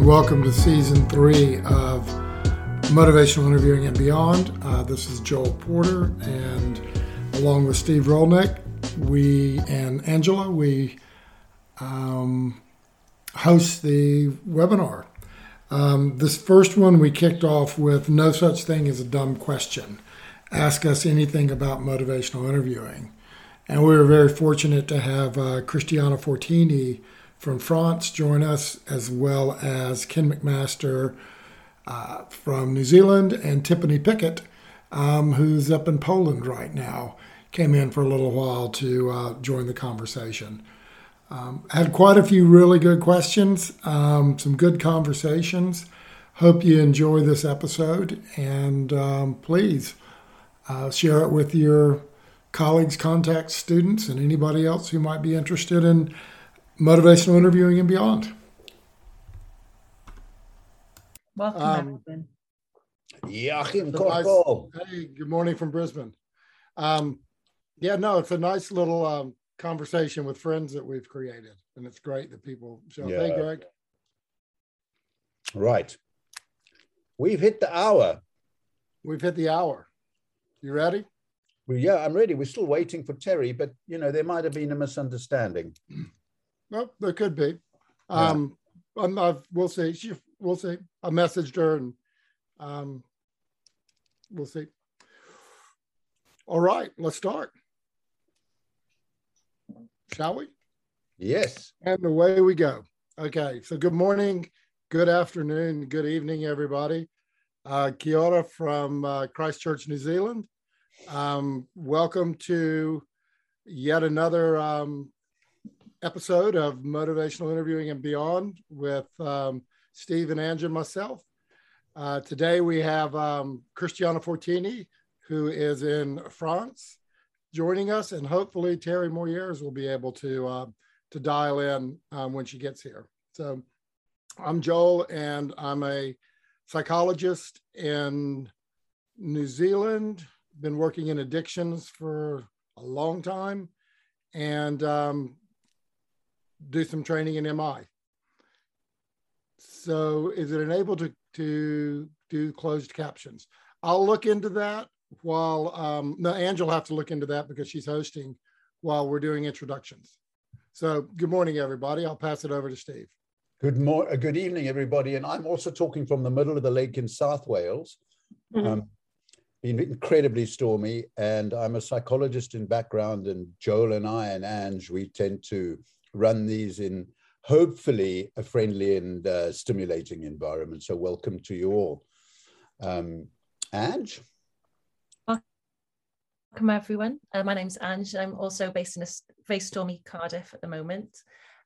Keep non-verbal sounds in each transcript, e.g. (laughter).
and welcome to season three of Motivational Interviewing and Beyond. Uh, this is Joel Porter, and along with Steve Rollnick, we and Angela, we um, host the webinar. Um, this first one we kicked off with no such thing as a dumb question. Ask us anything about motivational interviewing. And we were very fortunate to have uh, Cristiana Fortini from France join us, as well as Ken McMaster uh, from New Zealand and Tiffany Pickett, um, who's up in Poland right now, came in for a little while to uh, join the conversation. Um, had quite a few really good questions, um, some good conversations. Hope you enjoy this episode, and um, please uh, share it with your colleagues, contacts, students, and anybody else who might be interested in motivational interviewing and beyond. Welcome, um, Joachim nice, Hey, good morning from Brisbane. Um, yeah, no, it's a nice little um, conversation with friends that we've created, and it's great that people show up. Yeah. Hey, Greg. Right. We've hit the hour. We've hit the hour. You ready? Well, yeah, I'm ready. We're still waiting for Terri, but you know there might have been a misunderstanding. (clears throat) Well, there could be. Um, yeah. I'm, I've, we'll see. She, we'll see. I messaged her, and um, we'll see. All right, let's start. Shall we? Yes. And away we go. Okay, so good morning, good afternoon, good evening, everybody. Uh, kia ora from uh, Christchurch, New Zealand. Um, welcome to yet another um, episode of Motivational Interviewing and Beyond with um, Steve and Angie and myself. Uh, today we have um, Fortini, who is in France, joining us, and hopefully Terri Moyers will be able to uh, to dial in um, when she gets here. So I'm Joel, and I'm a psychologist in New Zealand, been working in addictions for a long time and um, do some training in MI. So is it enabled to, to do closed captions? I'll look into that while, um, no, Angela will have to look into that because she's hosting while we're doing introductions. So good morning, everybody. I'll pass it over to Steve. Good morning, uh, good evening, everybody. And I'm also talking from the middle of the lake in South Wales. Mm-hmm. Um, been incredibly stormy, and I'm a psychologist in background. And Joel and I and Ange, we tend to run these in hopefully a friendly and uh, stimulating environment. So, welcome to you all. Um, Ange? Welcome, everyone. Uh, my name's Ange. I'm also based in a very stormy Cardiff at the moment.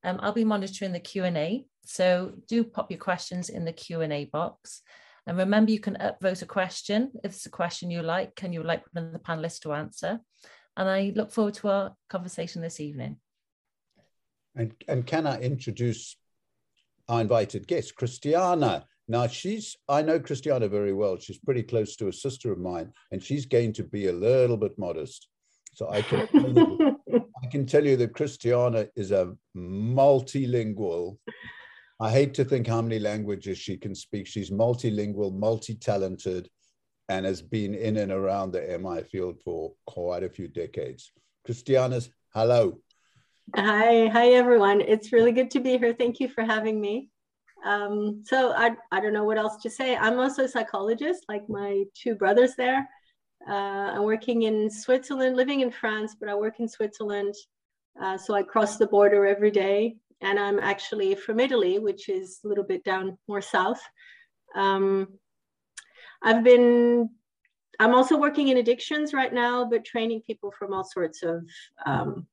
Um, I'll be monitoring the Q&A, so do pop your questions in the Q&A box. And remember, you can upvote a question if it's a question you like and you would like one of the panelists to answer. And I look forward to our conversation this evening. And, and can I introduce our invited guest, Christiana? Now, she's, I know Christiana very well. She's pretty close to a sister of mine, and she's going to be a little bit modest. So I can, tell you, (laughs) I can tell you that Christiana is a multilingual I hate to think how many languages she can speak. She's multilingual, multi-talented, and has been in and around the MI field for quite a few decades. Christiana's hello. Hi, hi everyone. It's really good to be here. Thank you for having me. Um, so I, I don't know what else to say. I'm also a psychologist, like my two brothers there. Uh, I'm working in Switzerland, living in France, but I work in Switzerland. Uh, so I cross the border every day and I'm actually from Italy, which is a little bit down more south. Um, I've been, I'm also working in addictions right now, but training people from all sorts of um,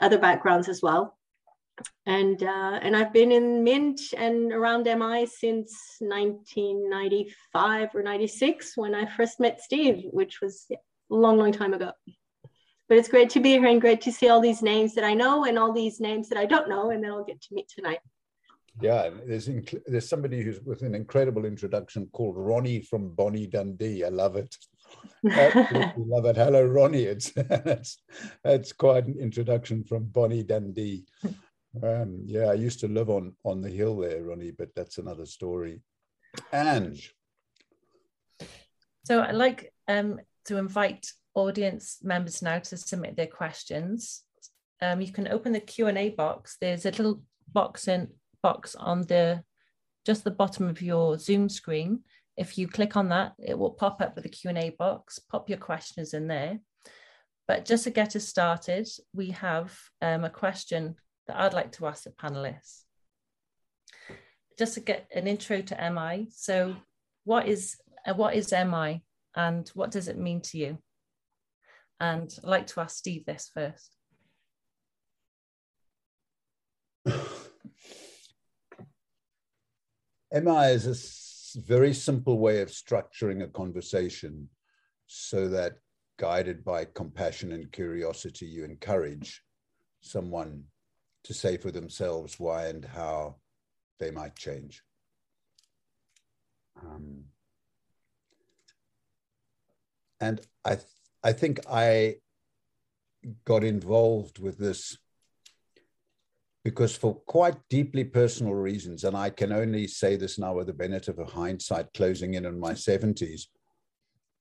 other backgrounds as well. And uh, and I've been in MINT and around MI since 1995 or 96 when I first met Steve, which was a long, long time ago but it's great to be here and great to see all these names that I know and all these names that I don't know, and then I'll get to meet tonight. Yeah, there's there's somebody who's with an incredible introduction called Ronnie from Bonnie Dundee. I love it. Love it. Hello, Ronnie. It's (laughs) that's that's quite an introduction from Bonnie Dundee. Um, yeah, I used to live on on the hill there, Ronnie, but that's another story. Ange. So I'd like um, to invite audience members now to submit their questions. Um, you can open the Q&A box. There's a little box in box on the just the bottom of your Zoom screen. If you click on that, it will pop up with the Q&A box. Pop your questions in there. But just to get us started, we have um, a question that I'd like to ask the panelists. Just to get an intro to MI. So what is, uh, what is MI and what does it mean to you? And I'd like to ask Steve this first. MI is a very simple way of structuring a conversation so that guided by compassion and curiosity, you encourage someone to say for themselves why and how they might change. Um, and I, th I think I got involved with this because for quite deeply personal reasons, and I can only say this now with the benefit of hindsight closing in on my 70s,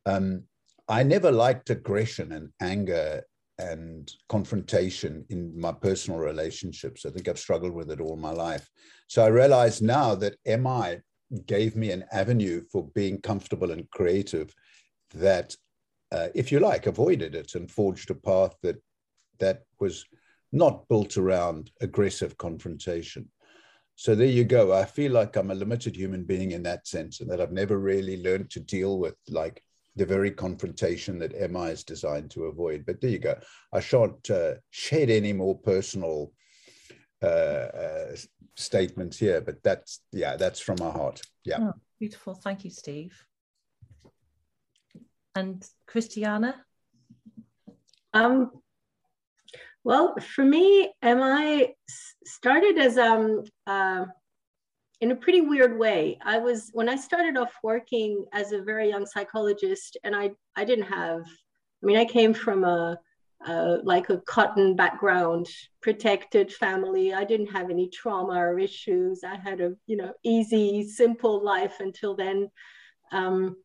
um, I never liked aggression and anger and confrontation in my personal relationships. I think I've struggled with it all my life. So I realize now that MI gave me an avenue for being comfortable and creative that, uh, if you like, avoided it and forged a path that that was not built around aggressive confrontation. So there you go. I feel like I'm a limited human being in that sense, and that I've never really learned to deal with like the very confrontation that MI is designed to avoid. But there you go. I shan't uh, shed any more personal uh, uh, statements here, but that's yeah, that's from my heart. Yeah. Oh, beautiful. Thank you, Steve. And Christiana. Um, well, for me, MI started as um, uh, in a pretty weird way. I was when I started off working as a very young psychologist, and I I didn't have. I mean, I came from a, a like a cotton background, protected family. I didn't have any trauma or issues. I had a you know easy, simple life until then. Um,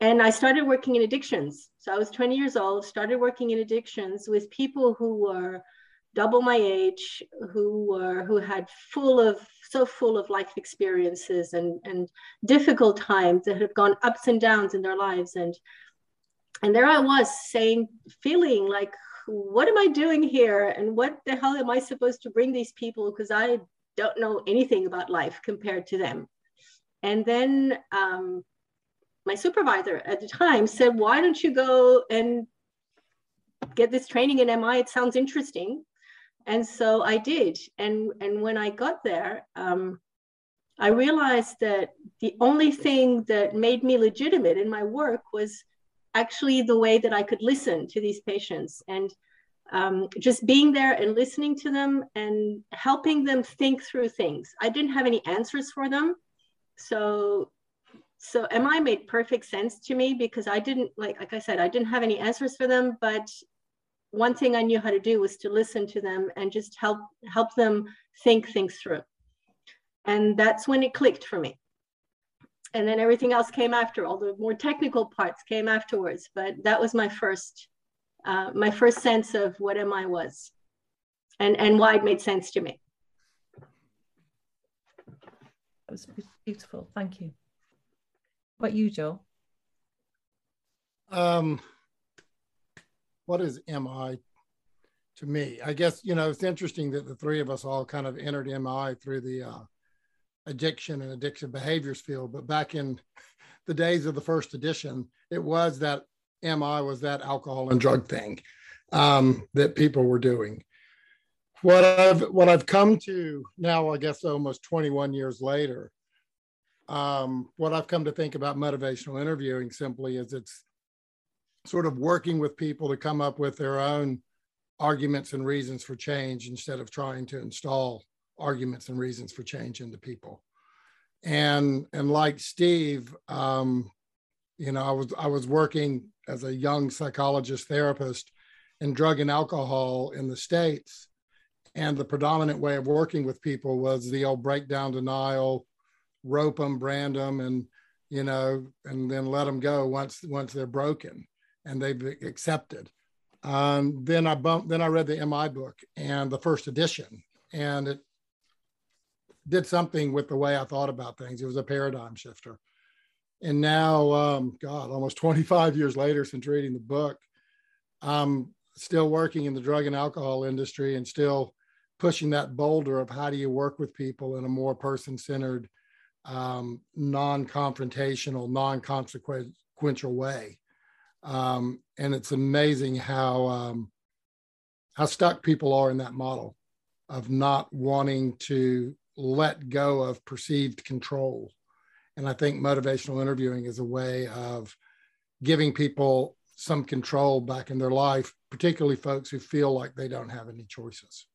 and I started working in addictions. So I was 20 years old, started working in addictions with people who were double my age, who were who had full of so full of life experiences and and difficult times that have gone ups and downs in their lives. And and there I was saying, feeling like, what am I doing here? And what the hell am I supposed to bring these people? Because I don't know anything about life compared to them. And then um, my supervisor at the time said, why don't you go and get this training in MI? It sounds interesting. And so I did. And, and when I got there, um, I realized that the only thing that made me legitimate in my work was actually the way that I could listen to these patients and um, just being there and listening to them and helping them think through things. I didn't have any answers for them. So so MI made perfect sense to me because I didn't like like I said I didn't have any answers for them, but one thing I knew how to do was to listen to them and just help help them think things through. And that's when it clicked for me. And then everything else came after. All the more technical parts came afterwards. But that was my first uh, my first sense of what MI was, and and why it made sense to me. That was beautiful. Thank you. What you, Joe? Um, what is MI to me? I guess, you know, it's interesting that the three of us all kind of entered MI through the uh, addiction and addictive behaviors field. But back in the days of the first edition, it was that MI was that alcohol and drug thing um, that people were doing. What I've what I've come to now, I guess almost 21 years later, um, what I've come to think about motivational interviewing simply is it's sort of working with people to come up with their own arguments and reasons for change instead of trying to install arguments and reasons for change into people. And and like Steve, um, you know, I was I was working as a young psychologist therapist in drug and alcohol in the states, And the predominant way of working with people was the old breakdown denial, rope them, brand them, and you know, and then let them go once once they're broken and they've accepted. Um, then I bumped. Then I read the MI book and the first edition, and it did something with the way I thought about things. It was a paradigm shifter. And now, um, God, almost 25 years later since reading the book, I'm still working in the drug and alcohol industry and still pushing that boulder of how do you work with people in a more person-centered, um, non-confrontational, non-consequential way. Um, and it's amazing how um, how stuck people are in that model of not wanting to let go of perceived control. And I think motivational interviewing is a way of giving people some control back in their life, particularly folks who feel like they don't have any choices.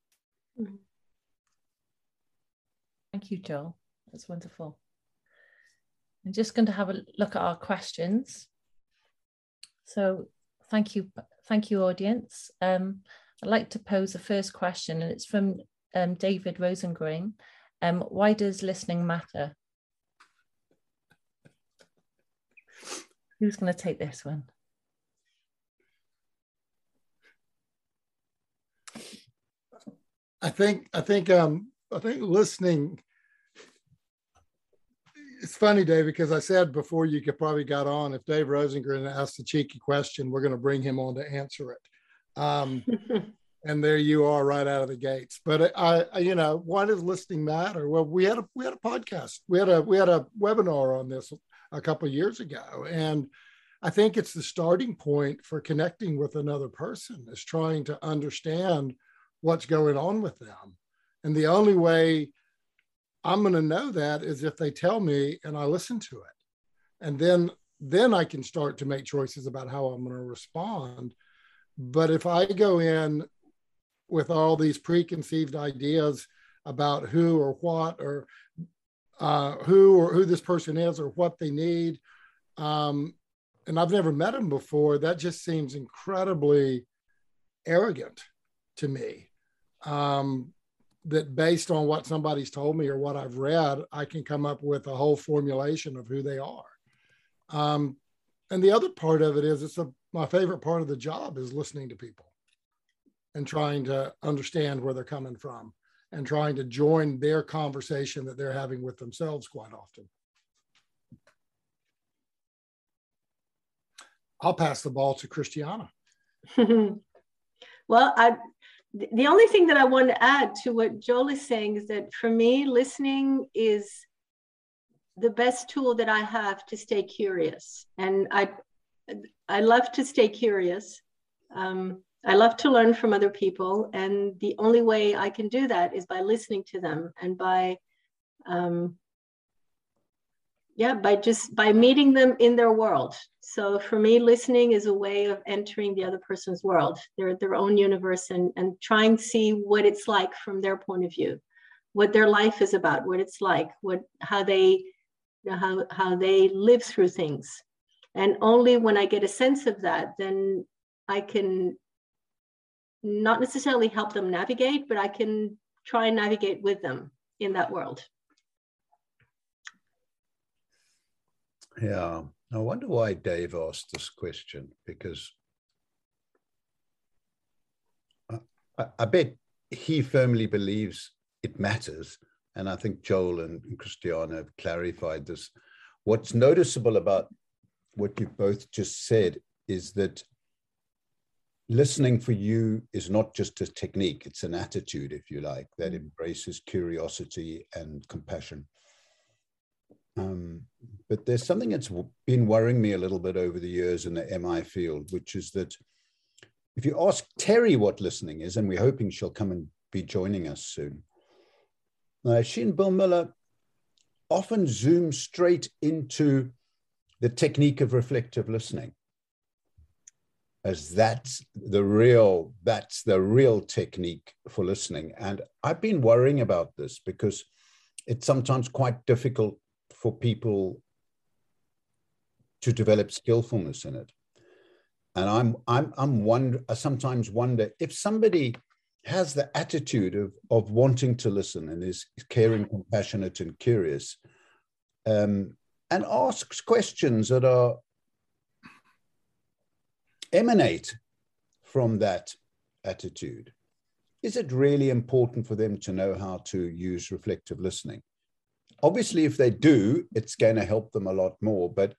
Mm-hmm. Thank you, Joel. That's wonderful. I'm just going to have a look at our questions. So thank you, thank you, audience. Um, I'd like to pose the first question, and it's from um, David Rosengren. Um, why does listening matter? Who's going to take this one? I think I think um, I think listening. It's funny, Dave, because I said before you could probably got on. If Dave Rosengren asked a cheeky question, we're going to bring him on to answer it. Um, (laughs) and there you are right out of the gates. But I, I, you know, why does listening matter? Well, we had a we had a podcast, we had a we had a webinar on this a couple of years ago, and I think it's the starting point for connecting with another person is trying to understand what's going on with them, and the only way I'm going to know that is if they tell me and I listen to it, and then then I can start to make choices about how I'm going to respond. But if I go in with all these preconceived ideas about who or what or uh, who or who this person is or what they need. Um, and I've never met them before. That just seems incredibly arrogant to me. Um, that based on what somebody's told me or what I've read, I can come up with a whole formulation of who they are. Um, and the other part of it is it's a, my favorite part of the job is listening to people and trying to understand where they're coming from and trying to join their conversation that they're having with themselves quite often. I'll pass the ball to Christiana. (laughs) well, I, the only thing that I want to add to what Joel is saying is that for me, listening is the best tool that I have to stay curious. And I, I love to stay curious. Um, I love to learn from other people, and the only way I can do that is by listening to them and by, um, yeah, by just by meeting them in their world. So for me, listening is a way of entering the other person's world, their their own universe, and and trying to see what it's like from their point of view, what their life is about, what it's like, what how they how how they live through things, and only when I get a sense of that, then I can not necessarily help them navigate, but I can try and navigate with them in that world. Yeah, I wonder why Dave asked this question because I, I bet he firmly believes it matters. And I think Joel and Christiana have clarified this. What's noticeable about what you both just said is that listening for you is not just a technique, it's an attitude, if you like, that mm. embraces curiosity and compassion. Um, but there's something that's been worrying me a little bit over the years in the MI field, which is that if you ask Terri what listening is, and we're hoping she'll come and be joining us soon, uh, she and Bill Miller often zoom straight into the technique of reflective listening as that's the real that's the real technique for listening. And i've been worrying about this because it's sometimes quite difficult for people to develop skillfulness in it and i'm i'm i'm wonder i sometimes wonder if somebody has the attitude of, of wanting to listen and is caring, compassionate, and curious, um, and asks questions that are emanate from that attitude. Is it really important for them to know how to use reflective listening? Obviously, if they do, it's going to help them a lot more. But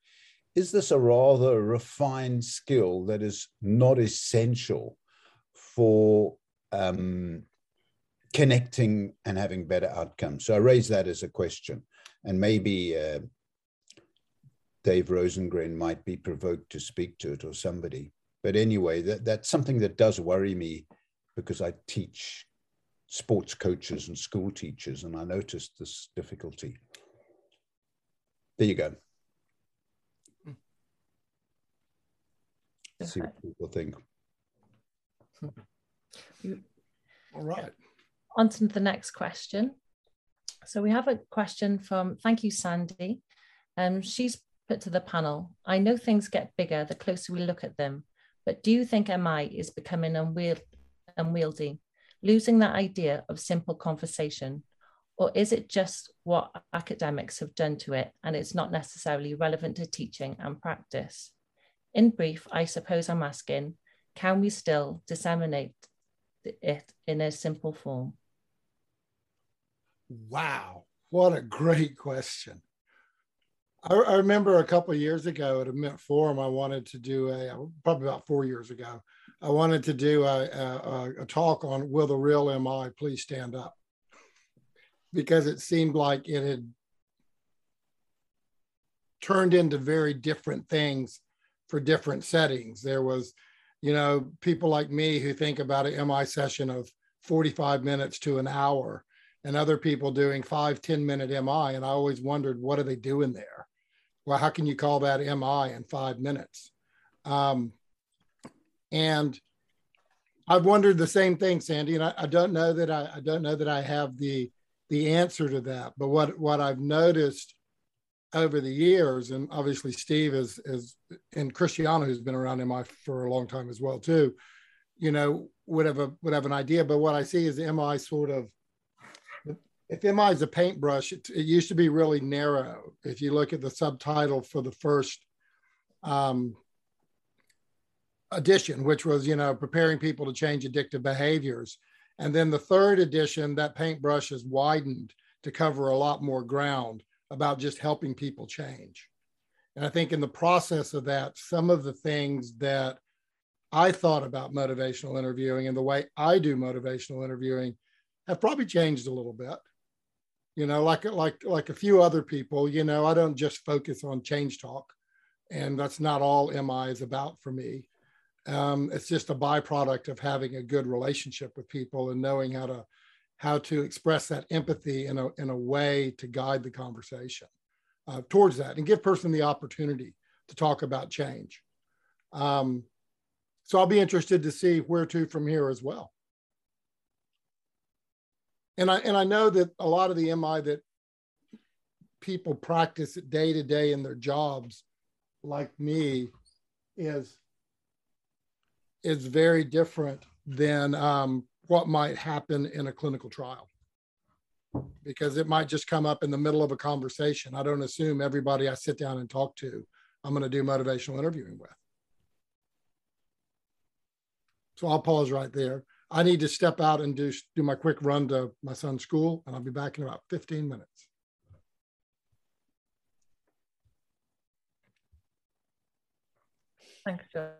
is this a rather refined skill that is not essential for um, connecting and having better outcomes? So I raise that as a question. And maybe uh, Dave Rosengren might be provoked to speak to it or somebody. But anyway, that, that's something that does worry me because I teach sports coaches and school teachers, and I noticed this difficulty. There you go. See what people think. All right. On to the next question. So we have a question from, thank you, Sandy. Um, she's put to the panel, I know things get bigger the closer we look at them, but do you think MI is becoming unwieldy, unwieldy, losing that idea of simple conversation? Or is it just what academics have done to it and it's not necessarily relevant to teaching and practice? In brief, I suppose I'm asking, can we still disseminate it in a simple form? Wow, what a great question. I, I remember a couple years ago at a MINT Forum, I wanted to do a, probably about four years ago, I wanted to do a, a, a talk on Will the Real MI Please Stand Up? Because it seemed like it had turned into very different things for different settings. There was you know, people like me who think about an MI session of 45 minutes to an hour and other people doing five, 10 minute MI. And I always wondered, what are they doing there? Well, how can you call that MI in five minutes? Um, and I've wondered the same thing, Sandy, and I, I don't know that I, I, don't know that I have the the answer to that. But what what I've noticed over the years, and obviously Steve is is and Christiana, who's been around MI for a long time as well too, you know, would have a would have an idea. But what I see is MI sort of if MI is a paintbrush, it, it used to be really narrow. If you look at the subtitle for the first um, edition, which was you know preparing people to change addictive behaviors, and then the third edition, that paintbrush is widened to cover a lot more ground about just helping people change. And I think in the process of that, some of the things that I thought about motivational interviewing and the way I do motivational interviewing have probably changed a little bit. You know, like like like a few other people, you know, I don't just focus on change talk, and that's not all MI is about for me. Um, it's just a byproduct of having a good relationship with people and knowing how to how to express that empathy in a, in a way to guide the conversation uh, towards that and give person the opportunity to talk about change. Um, so I'll be interested to see where to from here as well. And I, and I know that a lot of the MI that people practice day to day in their jobs, like me, is is very different than um, what might happen in a clinical trial because it might just come up in the middle of a conversation. I don't assume everybody I sit down and talk to, I'm going to do motivational interviewing with. So I'll pause right there. I need to step out and do, do my quick run to my son's school, and I'll be back in about 15 minutes. Thanks, Joe.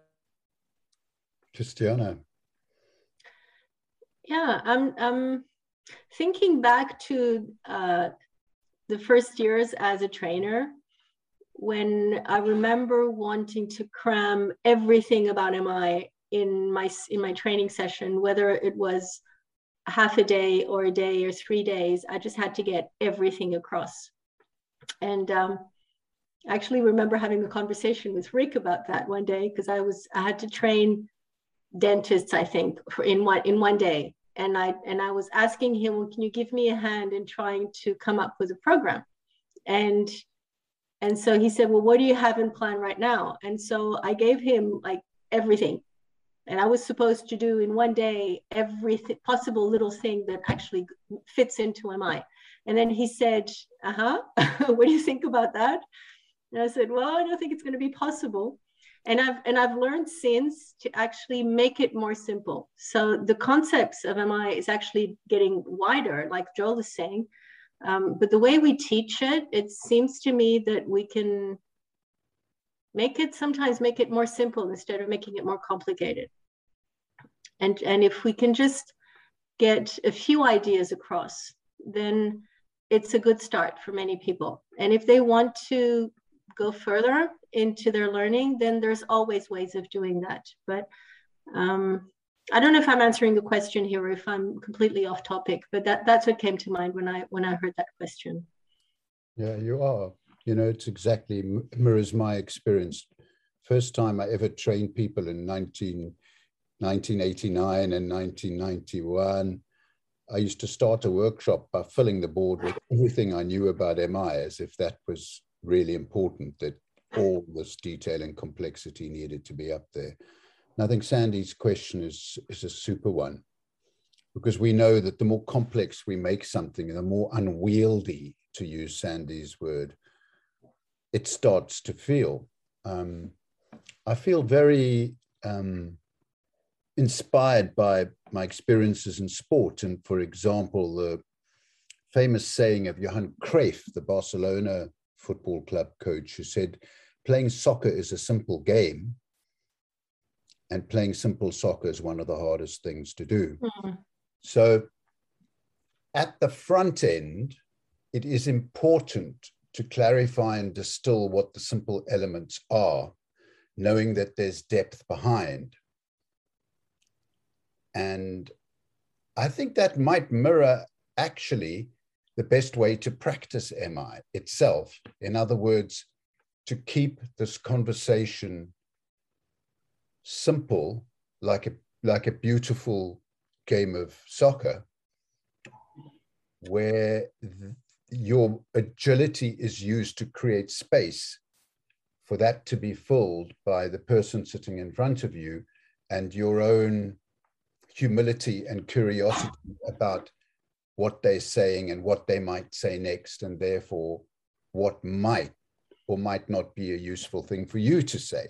Christiana. Yeah, I'm, I'm thinking back to uh, the first years as a trainer when I remember wanting to cram everything about MI in my in my training session, whether it was half a day or a day or three days, I just had to get everything across. And um, I actually remember having a conversation with Rick about that one day because I was I had to train dentists, I think, in one in one day. And I and I was asking him, well, can you give me a hand in trying to come up with a program? And and so he said, well, what do you have in plan right now? And so I gave him like everything. and I was supposed to do in one day every th- possible little thing that actually fits into MI. And then he said, "Uh huh. (laughs) what do you think about that?" And I said, "Well, I don't think it's going to be possible." And I've and I've learned since to actually make it more simple. So the concepts of MI is actually getting wider, like Joel is saying. Um, but the way we teach it, it seems to me that we can make it sometimes make it more simple instead of making it more complicated and and if we can just get a few ideas across then it's a good start for many people and if they want to go further into their learning then there's always ways of doing that but um, i don't know if i'm answering the question here or if i'm completely off topic but that that's what came to mind when i when i heard that question yeah you are you know, it's exactly mirrors my experience. First time I ever trained people in 19, 1989 and 1991. I used to start a workshop by filling the board with everything I knew about MI as if that was really important, that all this detail and complexity needed to be up there. And I think Sandy's question is, is a super one because we know that the more complex we make something, the more unwieldy, to use Sandy's word, it starts to feel. Um, I feel very um, inspired by my experiences in sport. And for example, the famous saying of Johan Cruyff, the Barcelona football club coach, who said, playing soccer is a simple game and playing simple soccer is one of the hardest things to do. Mm. So at the front end, it is important to clarify and distill what the simple elements are, knowing that there's depth behind. And I think that might mirror actually the best way to practice MI itself. In other words, to keep this conversation simple, like a, like a beautiful game of soccer, where your agility is used to create space for that to be filled by the person sitting in front of you and your own humility and curiosity about what they're saying and what they might say next, and therefore what might or might not be a useful thing for you to say.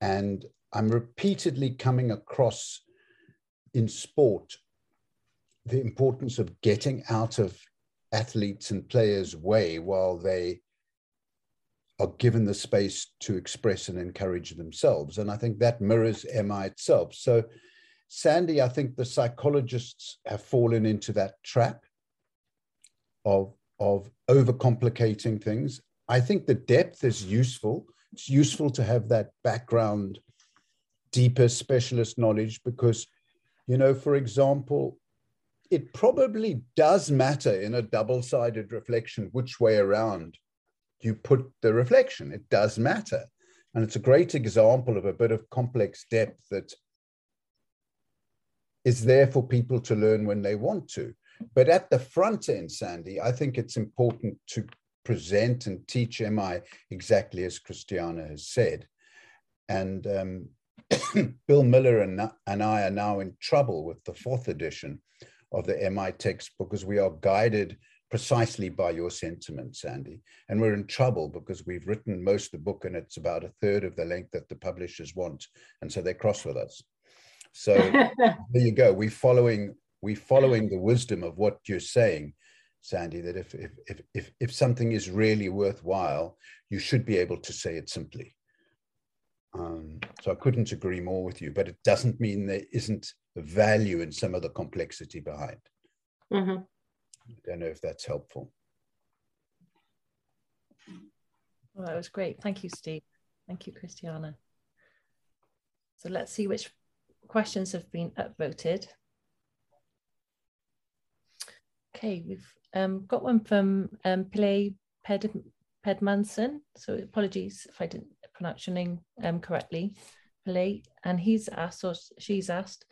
And I'm repeatedly coming across in sport the importance of getting out of athletes and players' way while they are given the space to express and encourage themselves. And I think that mirrors MI itself. So, Sandy, I think the psychologists have fallen into that trap of, of overcomplicating things. I think the depth is useful. It's useful to have that background, deeper specialist knowledge because, you know, for example, it probably does matter in a double sided reflection which way around you put the reflection. It does matter. And it's a great example of a bit of complex depth that is there for people to learn when they want to. But at the front end, Sandy, I think it's important to present and teach MI exactly as Christiana has said. And um, (clears throat) Bill Miller and, and I are now in trouble with the fourth edition of the MI text because we are guided precisely by your sentiments, Andy. And we're in trouble because we've written most of the book and it's about a third of the length that the publishers want. And so they're cross with us. So (laughs) there you go. We're following, we're following the wisdom of what you're saying, Sandy, that if, if, if, if, if something is really worthwhile, you should be able to say it simply. Um, so I couldn't agree more with you, but it doesn't mean there isn't value in some of the complexity behind. Mm-hmm. I don't know if that's helpful. Well, that was great. Thank you, Steve. Thank you, Christiana. So let's see which questions have been upvoted. Okay, we've um, got one from um, Ped Pedmanson. So apologies if I didn't pronounce your name um, correctly, Pillay. And he's asked, or she's asked,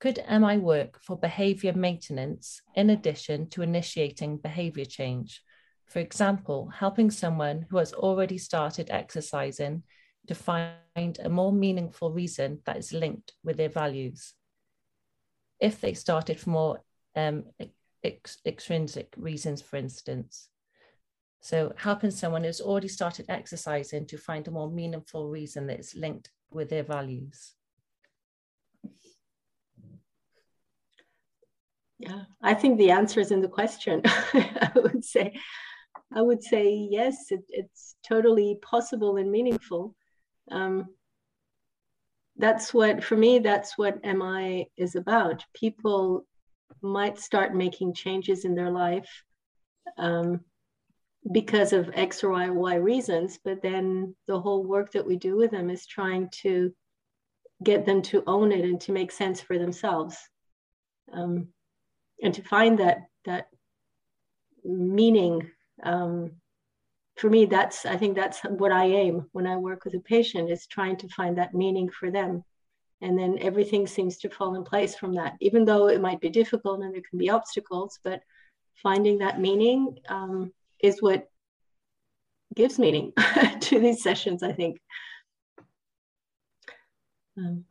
could MI work for behavior maintenance in addition to initiating behavior change? For example, helping someone who has already started exercising to find a more meaningful reason that is linked with their values. If they started from more um, ex extrinsic reasons, for instance. So helping someone who's already started exercising to find a more meaningful reason that is linked with their values. Yeah, I think the answer is in the question. (laughs) I would say, I would say yes. It, it's totally possible and meaningful. Um, that's what, for me, that's what MI is about. People might start making changes in their life um, because of X or Y, Y reasons, but then the whole work that we do with them is trying to get them to own it and to make sense for themselves. Um, and to find that that meaning um, for me that's i think that's what i aim when i work with a patient is trying to find that meaning for them and then everything seems to fall in place from that even though it might be difficult and there can be obstacles but finding that meaning um, is what gives meaning (laughs) to these sessions i think um,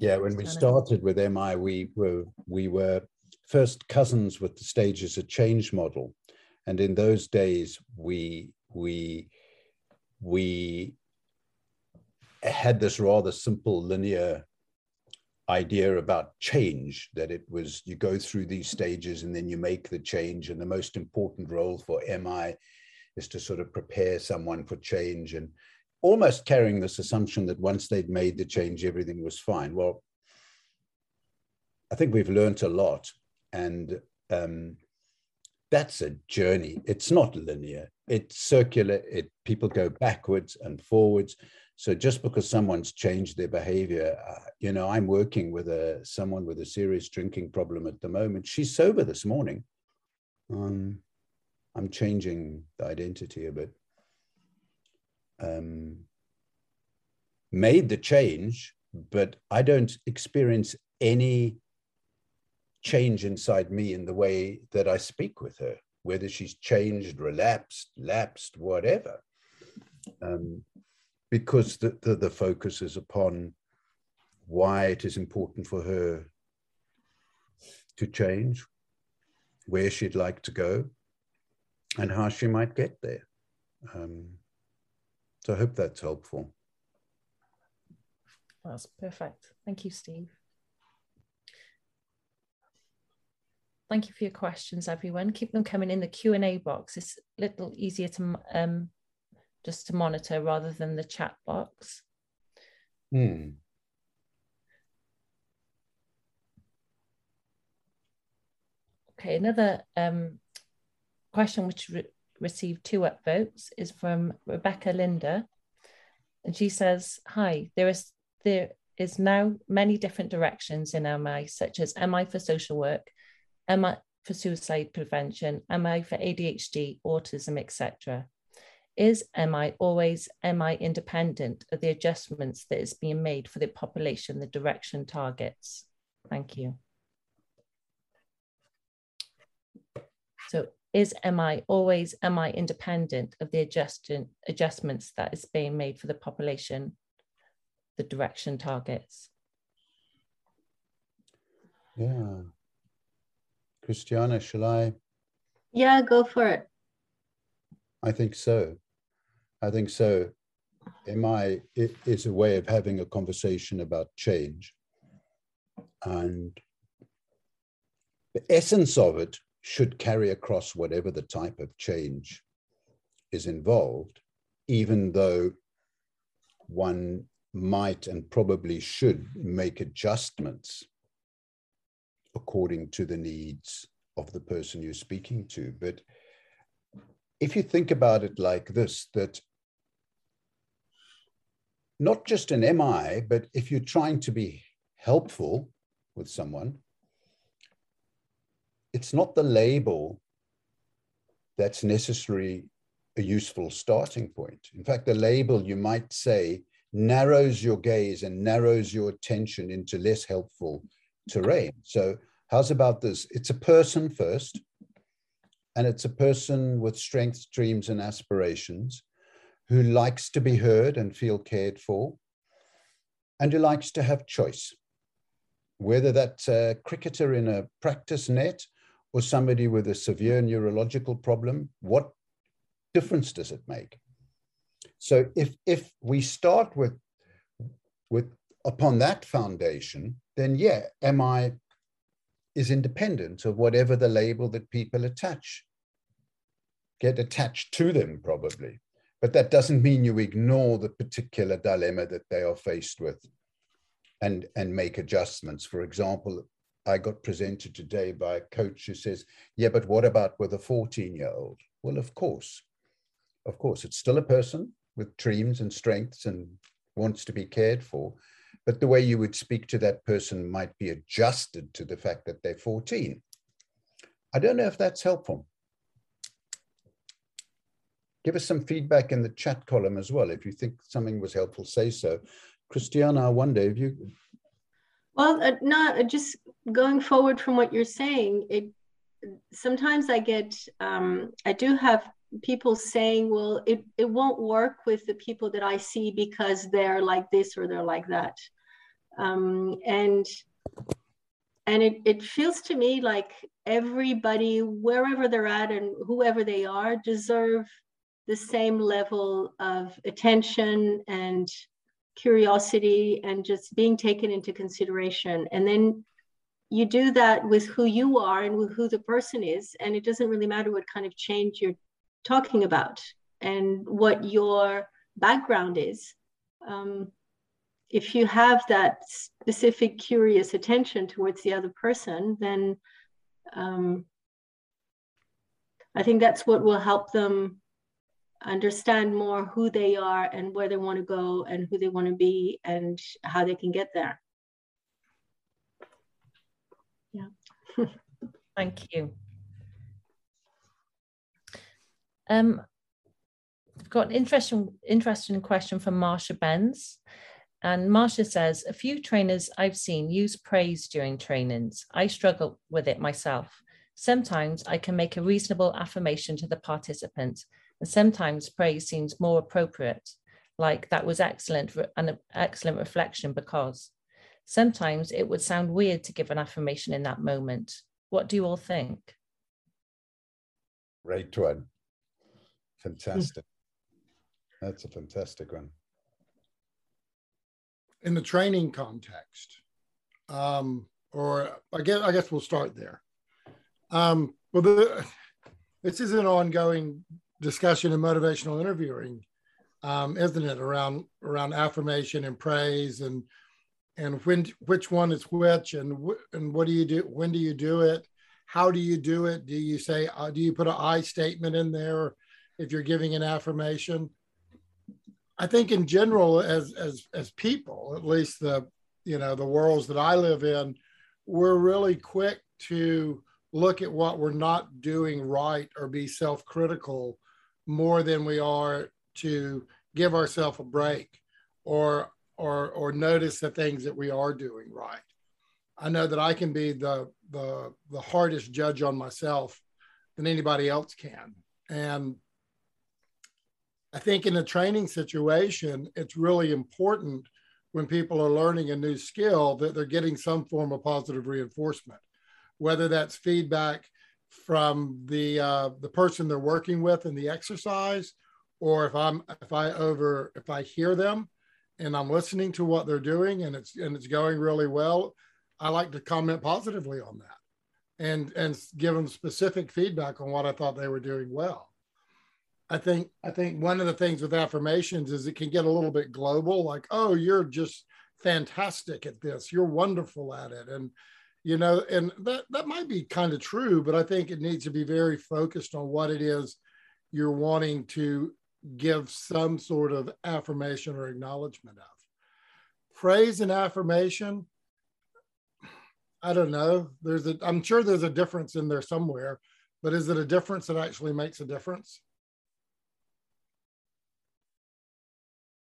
yeah when we started with mi we were we were first cousins with the stages of change model. And in those days, we, we, we had this rather simple linear idea about change that it was you go through these stages and then you make the change and the most important role for mi is to sort of prepare someone for change and almost carrying this assumption that once they'd made the change everything was fine well i think we've learned a lot and um, that's a journey. It's not linear. It's circular. It people go backwards and forwards. So just because someone's changed their behavior, uh, you know, I'm working with a someone with a serious drinking problem at the moment. She's sober this morning. Um, I'm changing the identity a bit. Um, made the change, but I don't experience any change inside me in the way that I speak with her, whether she's changed, relapsed, lapsed, whatever. Um, because the, the, the focus is upon why it is important for her to change, where she'd like to go, and how she might get there. Um, so I hope that's helpful. That's perfect. Thank you, Steve. Thank you for your questions, everyone. Keep them coming in the Q&A box. It's a little easier to um, just to monitor rather than the chat box. Hmm. Okay, another um, question which re received two upvotes is from Rebecca Linda. And she says, hi, there is, there is now many different directions in MI, such as MI for social work, MI for suicide prevention, MI for ADHD, autism, etc. Is am I always am I independent of the adjustments that is being made for the population, the direction targets? Thank you. So is am I always am I independent of the adjustment, adjustments that is being made for the population, the direction targets? Yeah. Christiana, shall I? Yeah, go for it. I think so. I think so. MI is a way of having a conversation about change. And the essence of it should carry across whatever the type of change is involved, even though one might and probably should make adjustments according to the needs of the person you're speaking to. But if you think about it like this, that not just an MI, but if you're trying to be helpful with someone, it's not the label that's necessarily a useful starting point. In fact, the label, you might say, narrows your gaze and narrows your attention into less helpful terrain. So, how's about this? It's a person first, and it's a person with strengths, dreams, and aspirations. Who likes to be heard and feel cared for, and who likes to have choice. Whether that's a uh, cricketer in a practice net or somebody with a severe neurological problem, what difference does it make? So if if we start with with upon that foundation, then yeah, MI is independent of whatever the label that people attach, get attached to them probably. But that doesn't mean you ignore the particular dilemma that they are faced with and, and make adjustments. For example, I got presented today by a coach who says, Yeah, but what about with a 14 year old? Well, of course. Of course, it's still a person with dreams and strengths and wants to be cared for but the way you would speak to that person might be adjusted to the fact that they're 14. I don't know if that's helpful. Give us some feedback in the chat column as well. If you think something was helpful, say so. Christiana, I wonder if you. Well, uh, no, just going forward from what you're saying, it sometimes I get, um, I do have people saying, well, it, it won't work with the people that I see because they're like this or they're like that. Um, and and it, it feels to me like everybody, wherever they're at and whoever they are, deserve the same level of attention and curiosity and just being taken into consideration. And then you do that with who you are and with who the person is. And it doesn't really matter what kind of change you're talking about and what your background is. Um, if you have that specific curious attention towards the other person, then um, I think that's what will help them understand more who they are and where they want to go and who they want to be and how they can get there. Yeah. (laughs) Thank you. Um, I've got an interesting, interesting question from Marsha Benz. And Marsha says, a few trainers I've seen use praise during trainings. I struggle with it myself. Sometimes I can make a reasonable affirmation to the participant, and sometimes praise seems more appropriate, like that was excellent, an excellent reflection because. Sometimes it would sound weird to give an affirmation in that moment. What do you all think? Great one. Fantastic. That's a fantastic one. In the training context, um, or I guess I guess we'll start there. Um, well, the, this is an ongoing discussion in motivational interviewing, um, isn't it? Around around affirmation and praise and and when which one is which and and what do you do? When do you do it? How do you do it? Do you say uh, do you put an I statement in there? if you're giving an affirmation. I think in general, as as as people, at least the you know the worlds that I live in, we're really quick to look at what we're not doing right or be self-critical more than we are to give ourselves a break or or or notice the things that we are doing right. I know that I can be the the the hardest judge on myself than anybody else can. And I think in a training situation, it's really important when people are learning a new skill that they're getting some form of positive reinforcement, whether that's feedback from the uh, the person they're working with in the exercise, or if I'm if I over if I hear them and I'm listening to what they're doing and it's and it's going really well, I like to comment positively on that and and give them specific feedback on what I thought they were doing well. I think I think one of the things with affirmations is it can get a little bit global, like, oh, you're just fantastic at this, you're wonderful at it. And you know, and that that might be kind of true, but I think it needs to be very focused on what it is you're wanting to give some sort of affirmation or acknowledgement of. Praise and affirmation, I don't know. There's a I'm sure there's a difference in there somewhere, but is it a difference that actually makes a difference?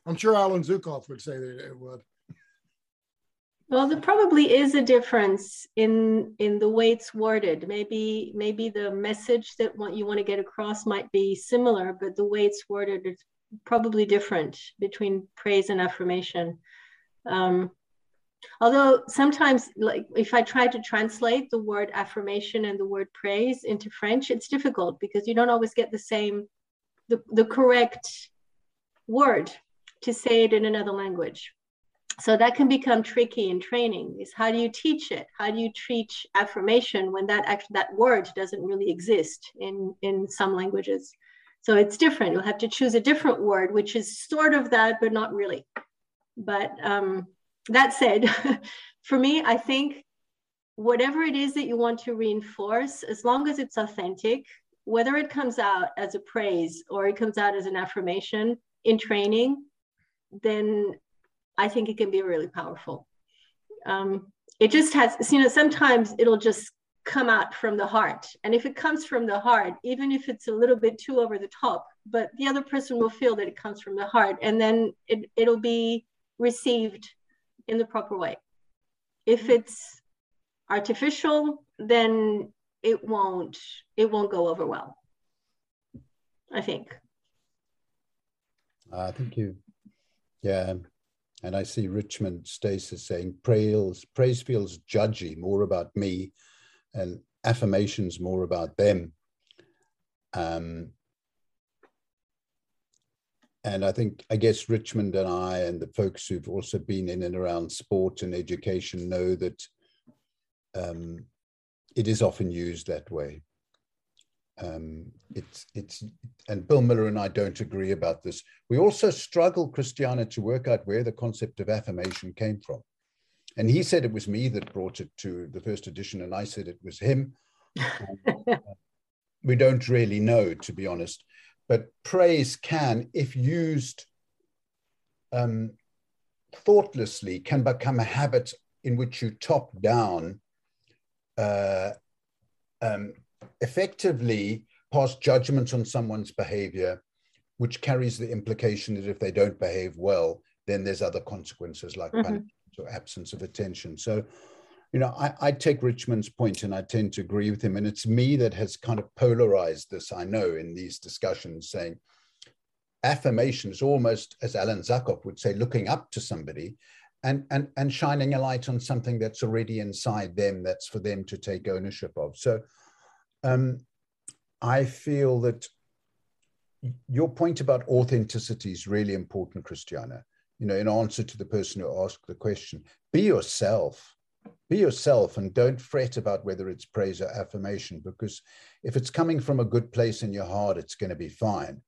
I'm sure Allan Zuckoff would say that it would. Well, there probably is a difference in in the way it's worded. Maybe maybe the message that what you want to get across might be similar, but the way it's worded, is probably different between praise and affirmation. Um, although sometimes, like if I try to translate the word affirmation and the word praise into French, it's difficult because you don't always get the same, the, the correct word to say it in another language so that can become tricky in training is how do you teach it? How do you teach affirmation when that actually that word doesn't really exist in in some languages? So it's different. You'll have to choose a different word which is sort of that but not really. But um, that said (laughs) for me i think whatever it is that you want to reinforce as long as it's authentic whether it comes out as a praise or it comes out as an affirmation in training then I think it can be really powerful. Um, it just has, you know, sometimes it'll just come out from the heart. And if it comes from the heart, even if it's a little bit too over the top, but the other person will feel that it comes from the heart and then it, it'll be received in the proper way. If it's artificial, then it won't, it won't go over well. I think. I think you, yeah, and I see Richmond Stasis saying praise, praise feels judgy, more about me, and affirmations more about them. Um, and I think, I guess Richmond and I and the folks who've also been in and around sport and education know that um, it is often used that way. Um, it's it's and Bill Miller and I don't agree about this. We also struggle, Christiana, to work out where the concept of affirmation came from. And he said it was me that brought it to the first edition, and I said it was him. (laughs) we don't really know, to be honest. But praise can, if used um, thoughtlessly, can become a habit in which you top down uh, um, effectively pass judgment on someone's behavior, which carries the implication that if they don't behave well, then there's other consequences like mm-hmm. punishment or absence of attention. So, you know, I, I, take Richmond's point and I tend to agree with him. And it's me that has kind of polarized this, I know, in these discussions, saying affirmation is almost, as Allan Zuckoff would say, looking up to somebody and, and, and shining a light on something that's already inside them that's for them to take ownership of. So um, I feel that your point about authenticity is really important, Christiana. You know, in answer to the person who asked the question, be yourself. Be yourself and don't fret about whether it's praise or affirmation, because if it's coming from a good place in your heart, it's going to be fine.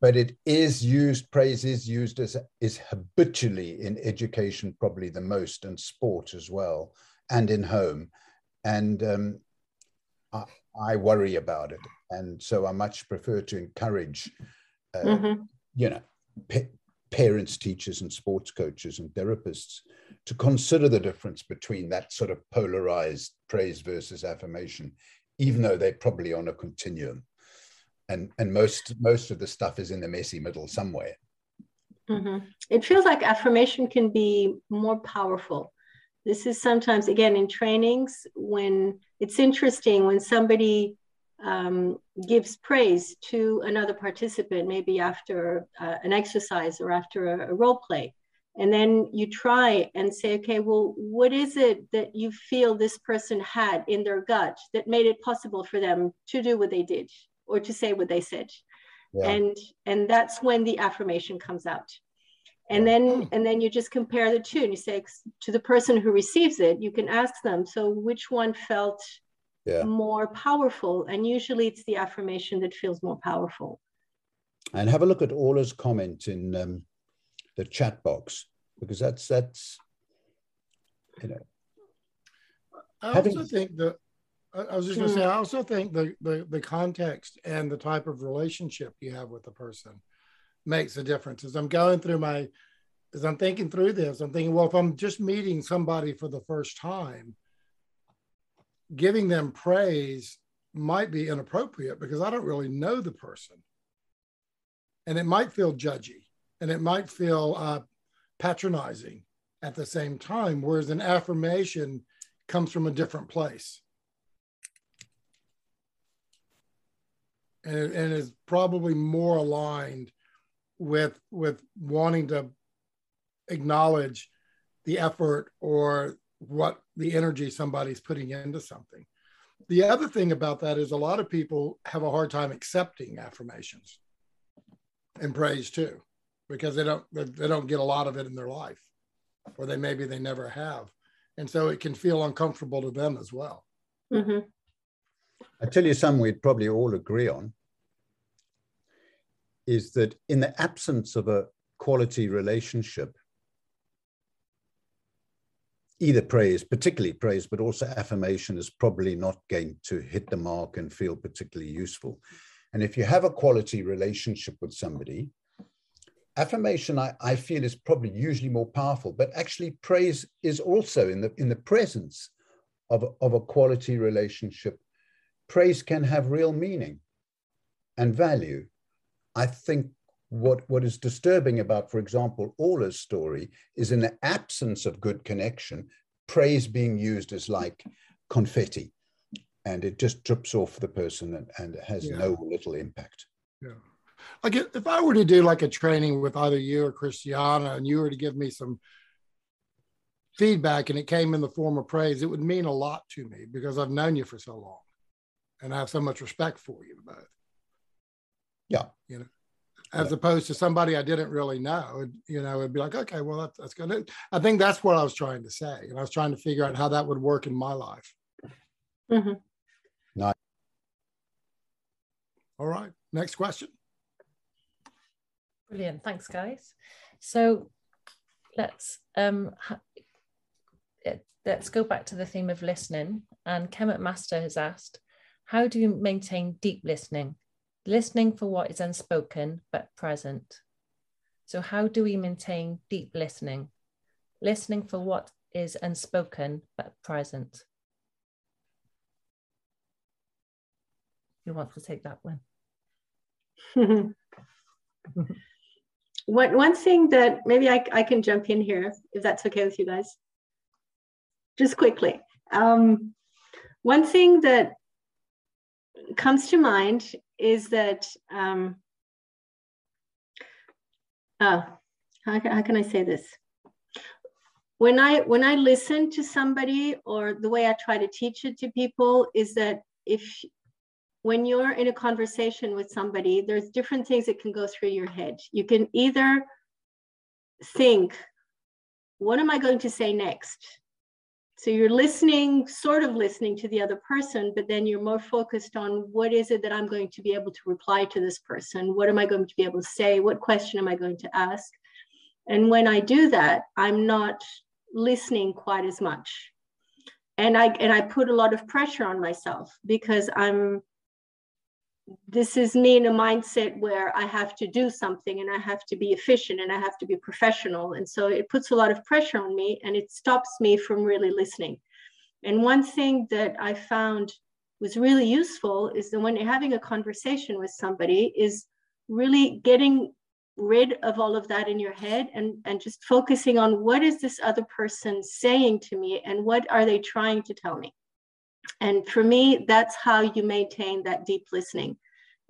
But it is used, praise is used as is habitually in education, probably the most, and sport as well, and in home. And um, I, I worry about it. And so I much prefer to encourage, uh, mm-hmm. you know, pa- parents, teachers, and sports coaches and therapists to consider the difference between that sort of polarized praise versus affirmation, even though they're probably on a continuum. And, and most most of the stuff is in the messy middle somewhere. Mm-hmm. It feels like affirmation can be more powerful this is sometimes, again, in trainings, when it's interesting when somebody um, gives praise to another participant, maybe after uh, an exercise or after a, a role play. And then you try and say, okay, well, what is it that you feel this person had in their gut that made it possible for them to do what they did or to say what they said? Yeah. And and that's when the affirmation comes out and then hmm. and then you just compare the two and you say to the person who receives it you can ask them so which one felt yeah. more powerful? And usually it's the affirmation that feels more powerful. And have a look at Ola's comment in um, the chat box because that's that's you know. I having... also think that I was just going to say I also think the, the the context and the type of relationship you have with the person makes a difference. As I'm going through my, as I'm thinking through this, I'm thinking, well, if I'm just meeting somebody for the first time, giving them praise might be inappropriate because I don't really know the person. And it might feel judgy and it might feel uh, patronizing at the same time, whereas an affirmation comes from a different place. And, and is probably more aligned with with wanting to acknowledge the effort or what the energy somebody's putting into something. The other thing about that is a lot of people have a hard time accepting affirmations and praise too, because they don't they don't get a lot of it in their life, or they maybe they never have, and so it can feel uncomfortable to them as well. Mm-hmm. I tell you something we'd probably all agree on is that in the absence of a quality relationship, either praise, particularly praise, but also affirmation is probably not going to hit the mark and feel particularly useful. And if you have a quality relationship with somebody, affirmation I, I feel is probably usually more powerful, but actually praise is also in the in the presence of, of a quality relationship. Praise can have real meaning and value. I think what, what is disturbing about, for example, Orla's story is in the absence of good connection, praise being used as like confetti and it just drips off the person and, and has yeah. no little impact. Yeah. Like if I were to do like a training with either you or Christiana and you were to give me some feedback and it came in the form of praise, it would mean a lot to me because I've known you for so long and I have so much respect for you both. Yeah. You know as yeah. opposed to somebody I didn't really know. You know, it'd be like, okay, well, that's, that's good. I think that's what I was trying to say. And I was trying to figure out how that would work in my life. Mm-hmm. Nice. All right. Next question. Brilliant. Thanks, guys. So let's um, ha- let's go back to the theme of listening. And Ken McMaster has asked, how do you maintain deep listening? Listening for what is unspoken but present. So, how do we maintain deep listening? Listening for what is unspoken but present. Who wants to take that one? (laughs) one, one thing that maybe I, I can jump in here, if that's okay with you guys, just quickly. Um, one thing that comes to mind is that um, uh, how, how can I say this? When I when I listen to somebody, or the way I try to teach it to people, is that if when you're in a conversation with somebody, there's different things that can go through your head. You can either think, what am I going to say next? So you're listening, sort of listening to the other person, but then you're more focused on what is it that I'm going to be able to reply to this person? What am I going to be able to say? What question am I going to ask? And when I do that, I'm not listening quite as much. And I and I put a lot of pressure on myself because I'm this is me in a mindset where I have to do something and I have to be efficient and I have to be professional. And so it puts a lot of pressure on me and it stops me from really listening. And one thing that I found was really useful is that when having a conversation with somebody, is really getting rid of all of that in your head and, and just focusing on what is this other person saying to me and what are they trying to tell me and for me that's how you maintain that deep listening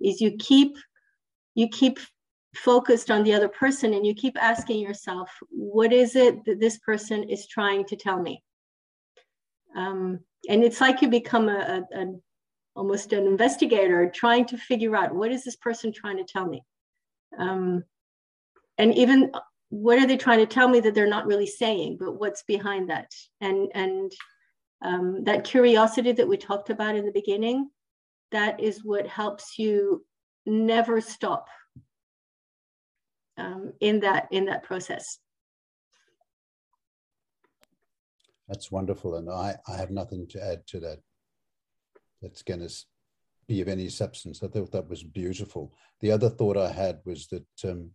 is you keep you keep focused on the other person and you keep asking yourself what is it that this person is trying to tell me? Um, and it's like you become a, a, a, almost an investigator trying to figure out what is this person trying to tell me? Um, and even what are they trying to tell me that they're not really saying but what's behind that? And and um, that curiosity that we talked about in the beginning, that is what helps you never stop um, in that in that process. That's wonderful, and I, I have nothing to add to that. That's going to be of any substance. I thought that was beautiful. The other thought I had was that um,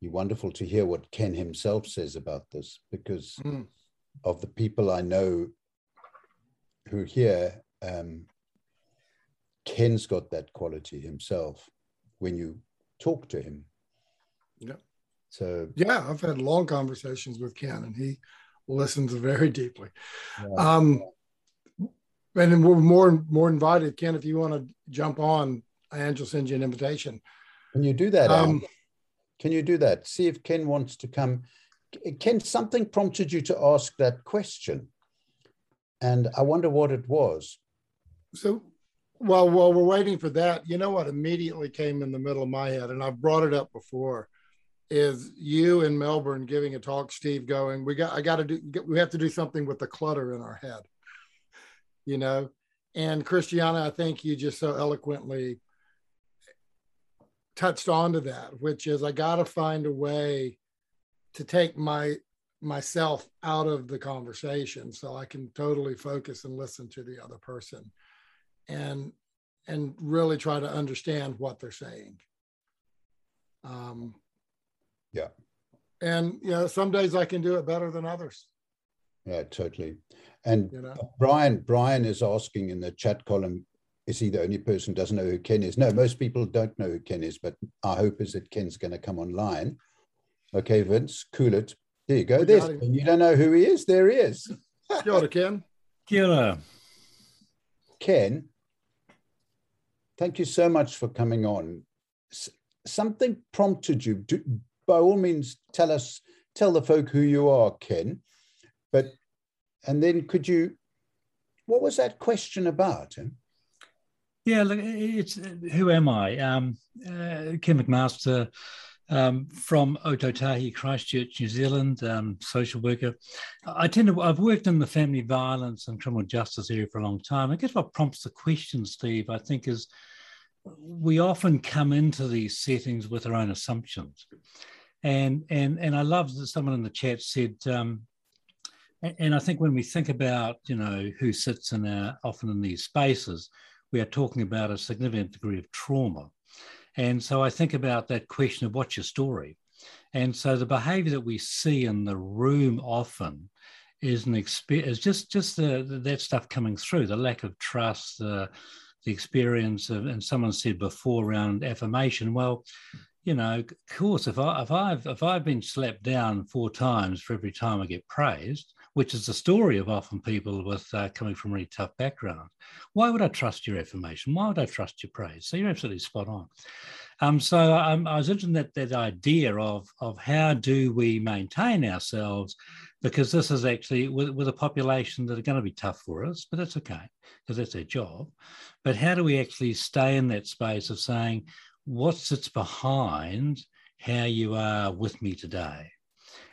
be wonderful to hear what Ken himself says about this, because mm of the people I know who here, um, Ken's got that quality himself when you talk to him. Yeah. So yeah, I've had long conversations with Ken, and he listens very deeply. Yeah. Um, and we're more more invited, Ken. If you want to jump on, Angela sends you an invitation. Can you do that? Um, Can you do that? See if Ken wants to come. Ken, something prompted you to ask that question. And I wonder what it was. So while, while we're waiting for that, you know what immediately came in the middle of my head, and I've brought it up before, is you in Melbourne giving a talk, Steve going, we got, I got to do, we have to do something with the clutter in our head, (laughs) you know? And Christiana, I think you just so eloquently touched onto that, which is I got to find a way to take my myself out of the conversation so I can totally focus and listen to the other person and and really try to understand what they're saying. Um, yeah. And you know, some days I can do it better than others. Yeah, totally. And you know? Brian, Brian is asking in the chat column, is he the only person who doesn't know who Ken is? No, most people don't know who Ken is, but our hope is that Ken's going to come online. Okay, Vince, cool it. There you go. There's, you don't know who he is. There he is. (laughs) Kia ora, Ken. Kia ora. Ken, thank you so much for coming on. S- something prompted you. Do, by all means, tell us, tell the folk who you are, Ken. But and then could you? What was that question about? Yeah, look, it's who am I? Um, uh, Ken McMaster um, from Ōtautahi, Christchurch, New Zealand, um, social worker. I tend to, I've worked in the family violence and criminal justice area for a long time. I guess what prompts the question, Steve, I think is we often come into these settings with our own assumptions. And, and, and I love that someone in the chat said, um, and I think when we think about, you know, who sits in our, often in these spaces, we are talking about a significant degree of trauma. And so I think about that question of what's your story? And so the behavior that we see in the room often is an experience, just just the, the, that stuff coming through, the lack of trust, the, the experience of, and someone said before around affirmation. Well, you know, of course, if I if I've if I've been slapped down four times for every time I get praised, which is the story of often people with uh, coming from really tough background. Why would I trust your affirmation? Why would I trust your praise? So you're absolutely spot on. Um, so um, I was interested in that, that idea of, of how do we maintain ourselves, because this is actually with, with a population that are going to be tough for us, but that's okay, because that's their job. But how do we actually stay in that space of saying, what sits behind how you are with me today?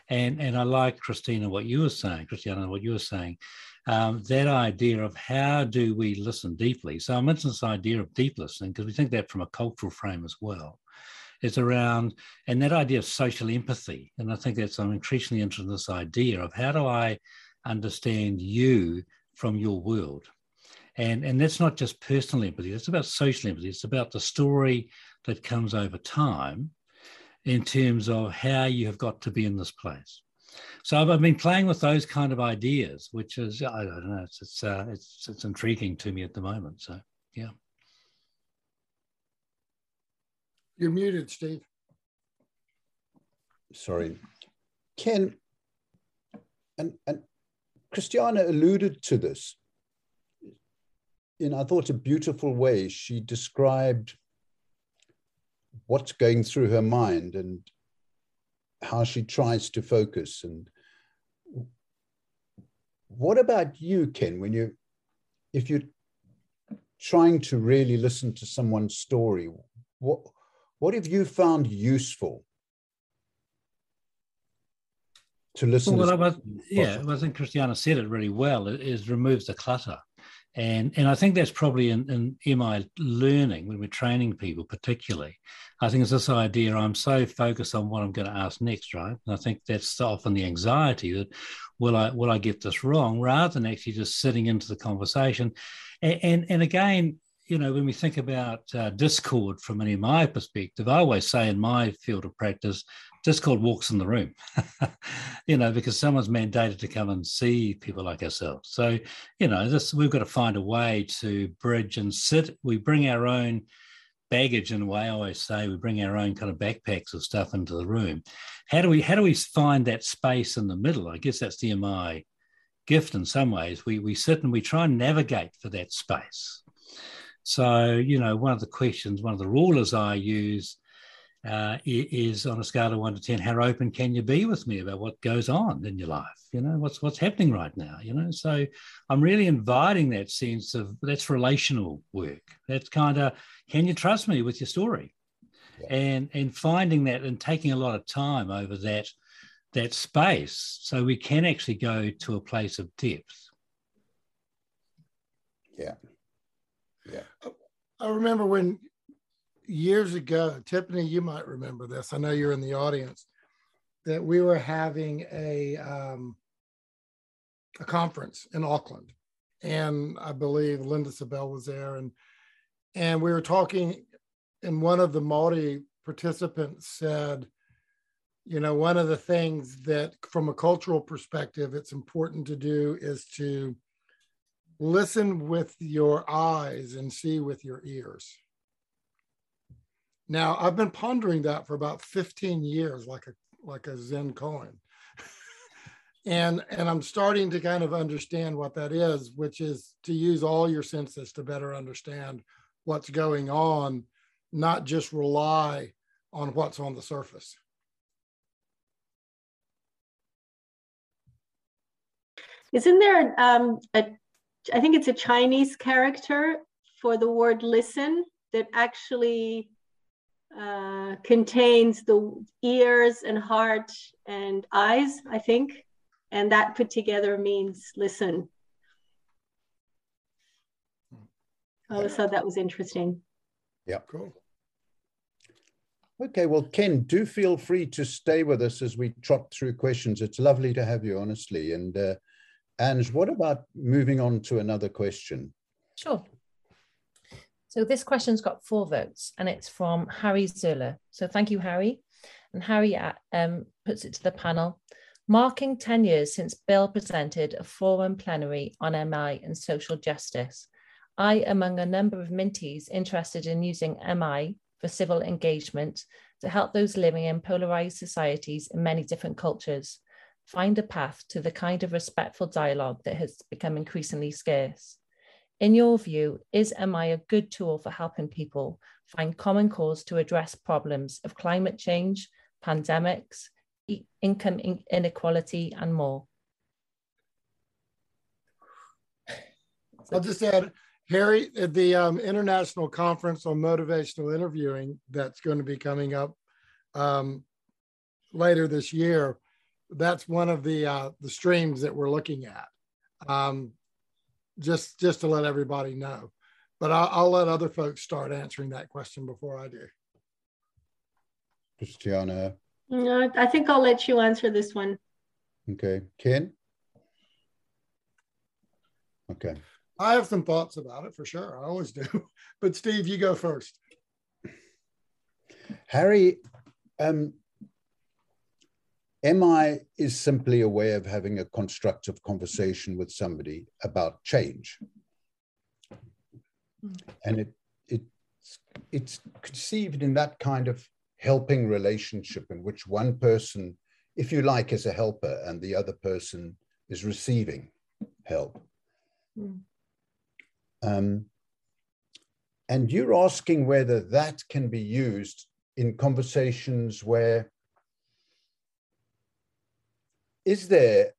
And and I like Christina what you were saying, Christiana, what you were saying, um, that idea of how do we listen deeply. So I mentioned this idea of deep listening because we think that from a cultural frame as well. It's around and that idea of social empathy, and I think that's I'm increasingly interested in this idea of how do I understand you from your world. And, and that's not just personal empathy, it's about social empathy. It's about the story that comes over time in terms of how you have got to be in this place. So I've, been playing with those kind of ideas, which is I don't know, it's it's uh, it's, it's intriguing to me at the moment. So yeah. You're muted, Steve. Sorry, Ken. And and Christiana alluded to this in I thought a beautiful way. She described what's going through her mind and how she tries to focus and what about you ken when you if you're trying to really listen to someone's story what what have you found useful to listen well, to well, yeah well, i think christiana said it really well. It is removes the clutter and, and I think that's probably in, in MI learning when we're training people, particularly. I think it's this idea I'm so focused on what I'm going to ask next, right? And I think that's often the anxiety that will I will I get this wrong, rather than actually just sitting into the conversation. And and, and again, you know, when we think about uh, discord from an MI perspective, I always say in my field of practice, Discord walks in the room, (laughs) you know, because someone's mandated to come and see people like ourselves. So, you know, this we've got to find a way to bridge and sit. We bring our own baggage in a way. I always say we bring our own kind of backpacks of stuff into the room. How do we how do we find that space in the middle? I guess that's the MI gift in some ways. We we sit and we try and navigate for that space. So, you know, one of the questions, one of the rulers I use uh, is on a scale of one to ten, how open can you be with me about what goes on in your life? You know, what's what's happening right now. You know, so I'm really inviting that sense of that's relational work. That's kind of can you trust me with your story, yeah. and and finding that and taking a lot of time over that that space so we can actually go to a place of depth. Yeah. Yeah. I remember when years ago, Tiffany, you might remember this. I know you're in the audience. That we were having a um, a conference in Auckland, and I believe Linda Sobell was there, and and we were talking, and one of the Maori participants said, you know, one of the things that, from a cultural perspective, it's important to do is to listen with your eyes and see with your ears now, I've been pondering that for about 15 years, like a like a Zen koan. (laughs) and and I'm starting to kind of understand what that is, which is to use all your senses to better understand what's going on, not just rely on what's on the surface. Isn't there um, a, I think it's a Chinese character for the word listen that actually uh, contains the ears and heart and eyes, I think. And that put together means listen. Oh, so that was interesting. Yeah, cool. Okay, well, Ken, do feel free to stay with us as we trot through questions. It's lovely to have you, honestly. And uh, Ange, what about moving on to another question? Sure. So this question's got four votes and it's from Harry Zula. So thank you, Harry. And Harry uh, um, puts it to the panel. Marking 10 years since Bill presented a forum plenary on MI and social justice, I, among a number of Minties interested in using MI for civil engagement to help those living in polarized societies in many different cultures, find a path to the kind of respectful dialogue that has become increasingly scarce. In your view, is MI a good tool for helping people find common cause to address problems of climate change, pandemics, e- income in- inequality, and more? I'll just add, Harry, the um, International Conference on Motivational Interviewing that's going to be coming up um, later this year, that's one of the uh, the streams that we're looking at. Um, just just to let everybody know. But I'll, I'll let other folks start answering that question before I do. Christiana. No, I think I'll let you answer this one. Okay. Ken? Okay. I have some thoughts about it for sure. I always do. (laughs) But Steve, you go first. Harry, um, MI is simply a way of having a constructive conversation with somebody about change. Mm. And it, it, it's conceived in that kind of helping relationship in which one person, if you like, is a helper and the other person is receiving help. Mm. Um, and you're asking whether that can be used in conversations where is there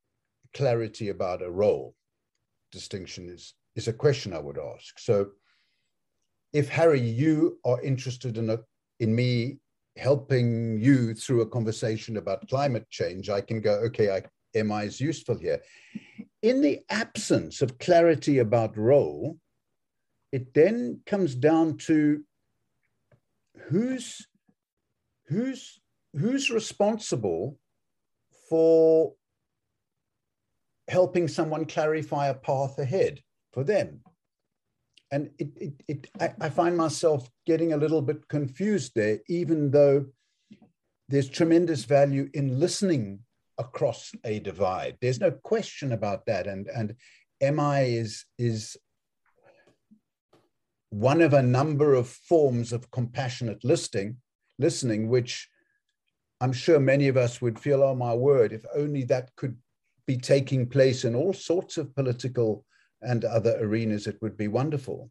clarity about a role distinction is is a question I would ask. So if Harry, you are interested in a, in me helping you through a conversation about climate change, I can go, okay, I, MI is useful here. In the absence of clarity about role, it then comes down to who's who's who's responsible for helping someone clarify a path ahead for them. And it, it, it I, I find myself getting a little bit confused there, even though there's tremendous value in listening across a divide. There's no question about that. And, and MI is, is one of a number of forms of compassionate listening, listening, which I'm sure many of us would feel, oh my word, if only that could be taking place in all sorts of political and other arenas, it would be wonderful.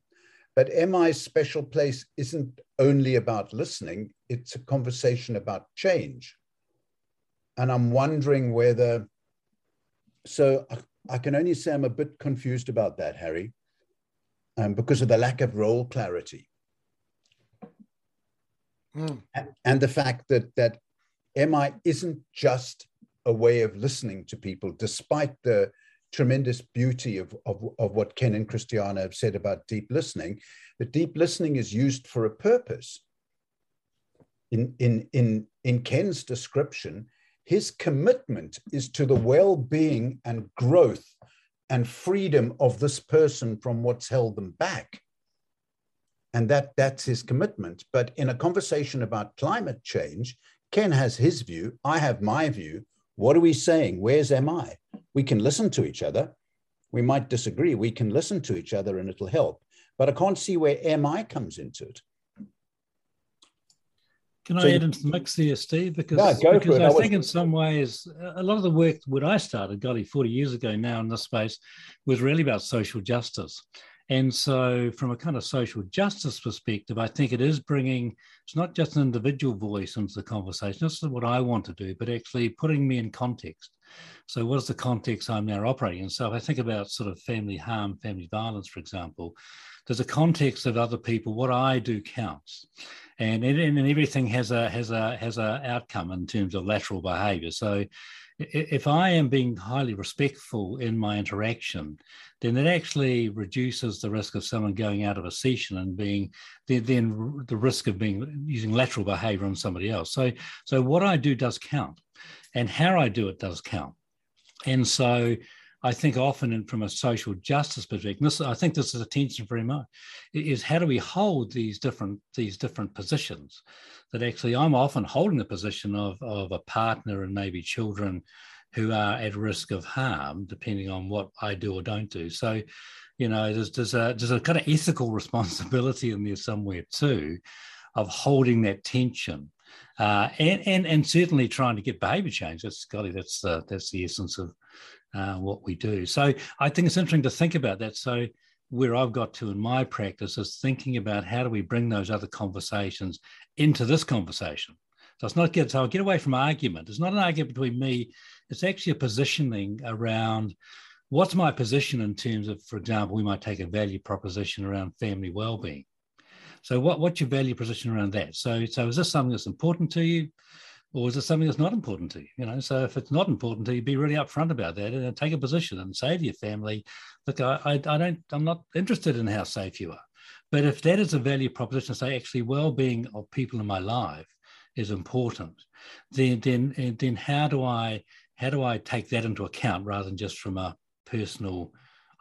But MI's special place isn't only about listening, it's a conversation about change. And I'm wondering whether, so I, I can only say I'm a bit confused about that, Harry, um, because of the lack of role clarity. Mm. And the fact that, that MI isn't just a way of listening to people, despite the tremendous beauty of, of, of what Ken and Christiana have said about deep listening, that deep listening is used for a purpose. In, in, in, in Ken's description, his commitment is to the well being and growth and freedom of this person from what's held them back. And that, that's his commitment. But in a conversation about climate change, Ken has his view, I have my view. What are we saying? Where's MI? We can listen to each other. We might disagree. We can listen to each other and it'll help. But I can't see where MI comes into it. Can so I add into the mix here, Steve? Because, yeah, because I, I think in some ways, a lot of the work when I started, golly, 40 years ago now in this space, was really about social justice. And so, from a kind of social justice perspective, I think it is bringing, it's not just an individual voice into the conversation. This is what I want to do, but actually putting me in context. So, what is the context I'm now operating in? So, if I think about sort of family harm, family violence, for example, there's a context of other people. What I do counts, and and, and everything has a has a has a outcome in terms of lateral behaviour. So, if I am being highly respectful in my interaction, then it actually reduces the risk of someone going out of a session and being then, the risk of being using lateral behavior on somebody else. So, so what I do does count, and how I do it does count. And so, I think often from a social justice perspective, this, I think this is a tension very much, is how do we hold these different these different positions? That actually I'm often holding the position of, of a partner and maybe children who are at risk of harm, depending on what I do or don't do. So, you know, there's there's a there's a kind of ethical (laughs) responsibility in there somewhere too, of holding that tension. Uh, and, and and certainly trying to get behaviour change. That's golly, That's that's the essence of uh, what we do. So I think it's interesting to think about that. So where I've got to in my practice is thinking about how do we bring those other conversations into this conversation. So it's not get so I'll get away from argument. It's not an argument between me. It's actually a positioning around what's my position in terms of, for example, we might take a value proposition around family well-being. So what, what's your value position around that? So, so is this something that's important to you? Or is it something that's not important to you? You know, so if it's not important to you, be really upfront about that and take a position and say to your family, look, I, I, I don't, I'm not interested in how safe you are. But if that is a value proposition, say actually well-being of people in my life is important, then then then how do I how do I take that into account rather than just from a personal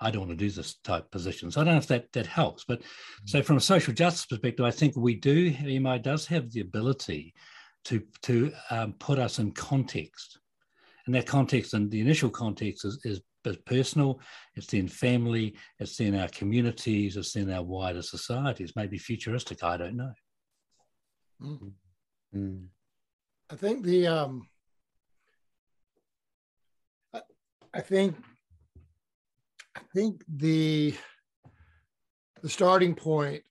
I don't want to do this type position. So I don't know if that that helps. But mm. so from a social justice perspective, I think we do MI does have the ability to to um, put us in context, and that context and the initial context is, is, is personal. It's in family. It's in our communities. It's in our wider societies. Maybe futuristic. I don't know. Mm. Mm. I think the um, I, I think I think the the starting point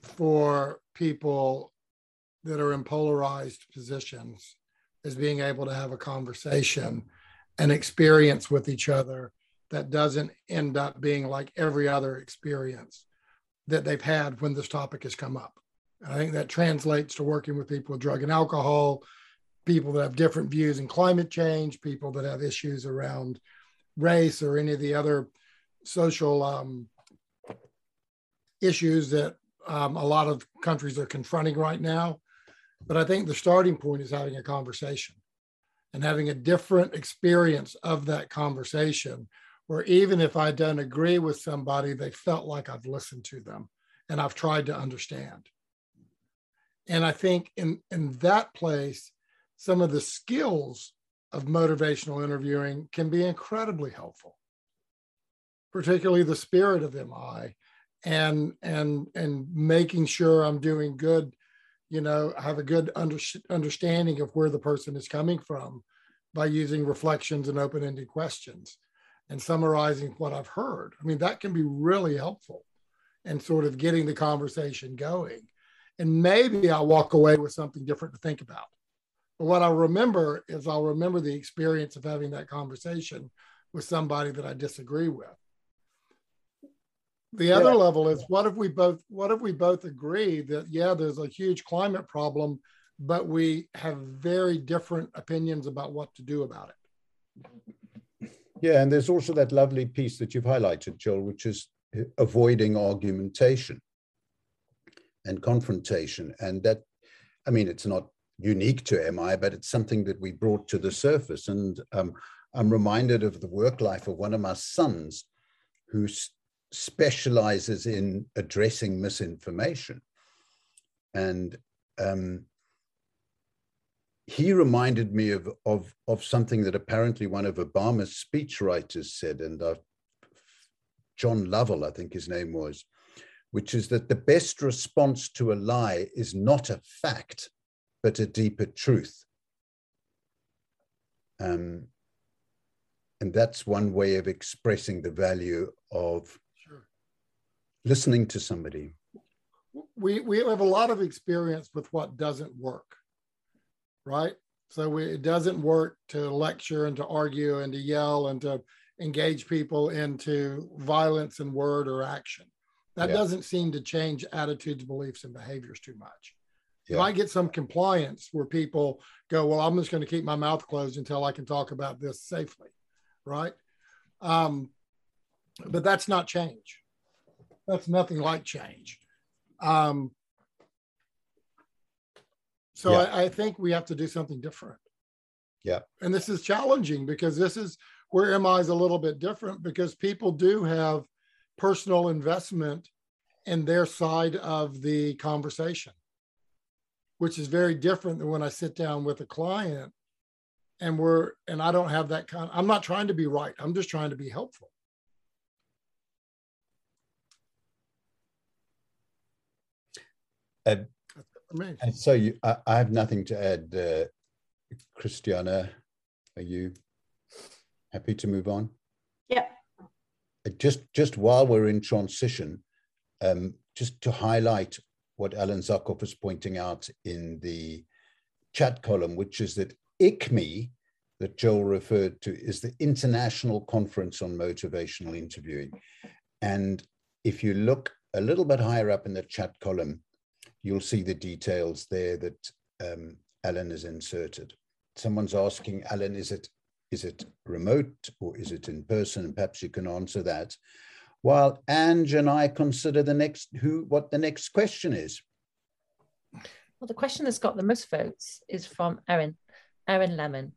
for people that are in polarized positions is being able to have a conversation and experience with each other that doesn't end up being like every other experience that they've had when this topic has come up. I think that translates to working with people with drug and alcohol, people that have different views in climate change, people that have issues around race or any of the other social um, issues that um, a lot of countries are confronting right now. But I think the starting point is having a conversation and having a different experience of that conversation, where even if I don't agree with somebody, they felt like I've listened to them and I've tried to understand. And I think in, in that place, some of the skills of motivational interviewing can be incredibly helpful, particularly the spirit of MI and and and making sure I'm doing good you know, have a good under, understanding of where the person is coming from by using reflections and open-ended questions and summarizing what I've heard. I mean, that can be really helpful and sort of getting the conversation going. And maybe I'll walk away with something different to think about. But what I'll remember is I'll remember the experience of having that conversation with somebody that I disagree with. The yeah. other level is what if we both what if we both agree that yeah, there's a huge climate problem, but we have very different opinions about what to do about it. Yeah, and there's also that lovely piece that you've highlighted, Joel, which is avoiding argumentation and confrontation. And that, I mean, it's not unique to MI, but it's something that we brought to the surface. And um, I'm reminded of the work life of one of my sons who specializes in addressing misinformation. And um, he reminded me of, of, of something that apparently one of Obama's speechwriters said, and I've Jon Lovett, I think his name was, which is that the best response to a lie is not a fact, but a deeper truth. Um, and that's one way of expressing the value of. Listening to somebody. We, we have a lot of experience with what doesn't work, right? So we, it doesn't work to lecture and to argue and to yell and to engage people into violence in word or action. That yeah. doesn't seem to change attitudes, beliefs, and behaviors too much. Yeah. I get some compliance where people go, well, I'm just going to keep my mouth closed until I can talk about this safely, right? Um, but that's not change. That's nothing like change. Um, so yeah. I, I think we have to do something different. Yeah. And this is challenging because this is where MI is a little bit different because people do have personal investment in their side of the conversation, which is very different than when I sit down with a client and we're and I don't have that kind. I'm not trying to be right. I'm just trying to be helpful. And, and so you, I, I, have nothing to add, uh, Christiana. Are you Happy to move on? Yeah. Just, just while we're in transition, um, just to highlight what Allan Zuckoff is pointing out in the chat column, which is that ICMI, that Joel referred to, is the International Conference on Motivational Interviewing. And if you look a little bit higher up in the chat column, you'll see the details there that um, Allan has inserted. Someone's asking, Allan, is it is it remote or is it in person? And perhaps you can answer that. While Ange and I consider the next who what the next question is. Well, the question that's got the most votes is from Erin, Erin Lemon.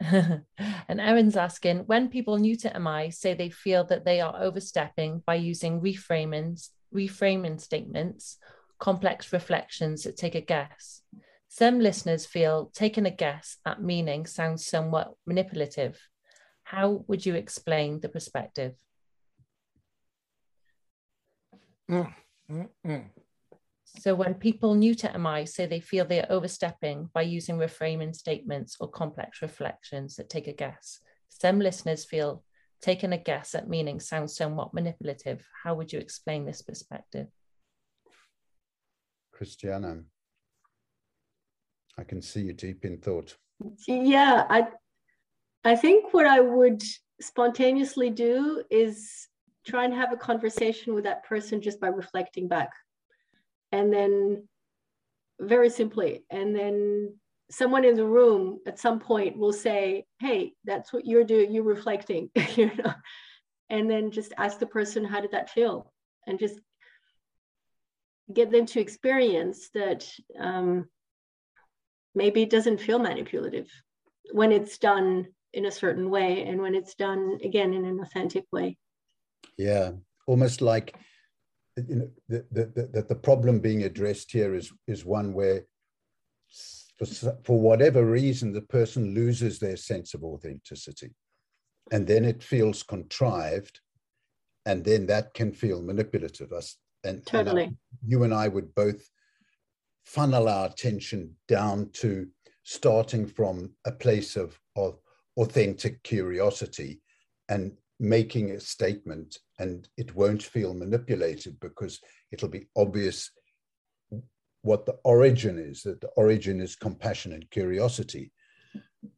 (laughs) and Erin's asking when people new to MI say they feel that they are overstepping by using reframing, reframing statements, complex reflections that take a guess. Some listeners feel taking a guess at meaning sounds somewhat manipulative. How would you explain the perspective? Mm, mm, mm. So, when people new to MI say they feel they're overstepping by using reframing statements or complex reflections that take a guess, some listeners feel taking a guess at meaning sounds somewhat manipulative. How would you explain this perspective? Christiana. I can see you deep in thought. Yeah, I I think what I would spontaneously do is try and have a conversation with that person just by reflecting back. And then very simply, and then someone in the room at some point will say, Hey, that's what you're doing, you're reflecting, (laughs) you know. And then just ask the person, how did that feel? And just get them to experience that um, maybe it doesn't feel manipulative when it's done in a certain way and when it's done again in an authentic way yeah almost like you know the, the, the, the problem being addressed here is is one where for, for whatever reason the person loses their sense of authenticity and then it feels contrived and then that can feel manipulative us and, totally. and I, you and i would both funnel our attention down to starting from a place of, of authentic curiosity and making a statement and it won't feel manipulated because it'll be obvious what the origin is that the origin is compassion and curiosity.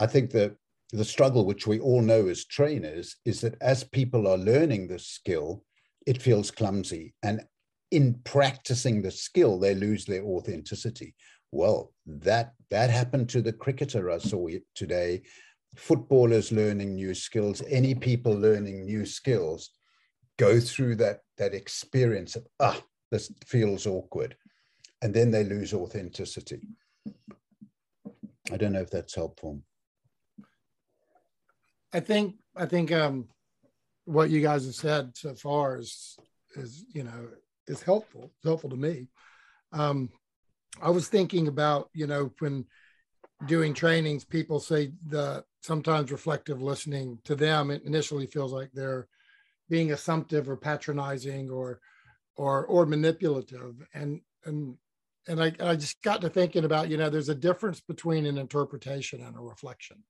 I think that the struggle which we all know as trainers is that as people are learning this skill it feels clumsy. And in practicing the skill they lose their authenticity. Well that that happened to the cricketer i saw today. Footballers learning new skills any people learning new skills go through that that experience of ah this feels awkward and then they lose authenticity. I don't know if that's helpful. I think i think um what you guys have said so far is is you know is helpful helpful to me. Um i was thinking about you know when doing trainings people say that sometimes reflective listening to them it initially feels like they're being assumptive or patronizing or or or manipulative. And and and I, I just got to thinking about you know there's a difference between an interpretation and a reflection.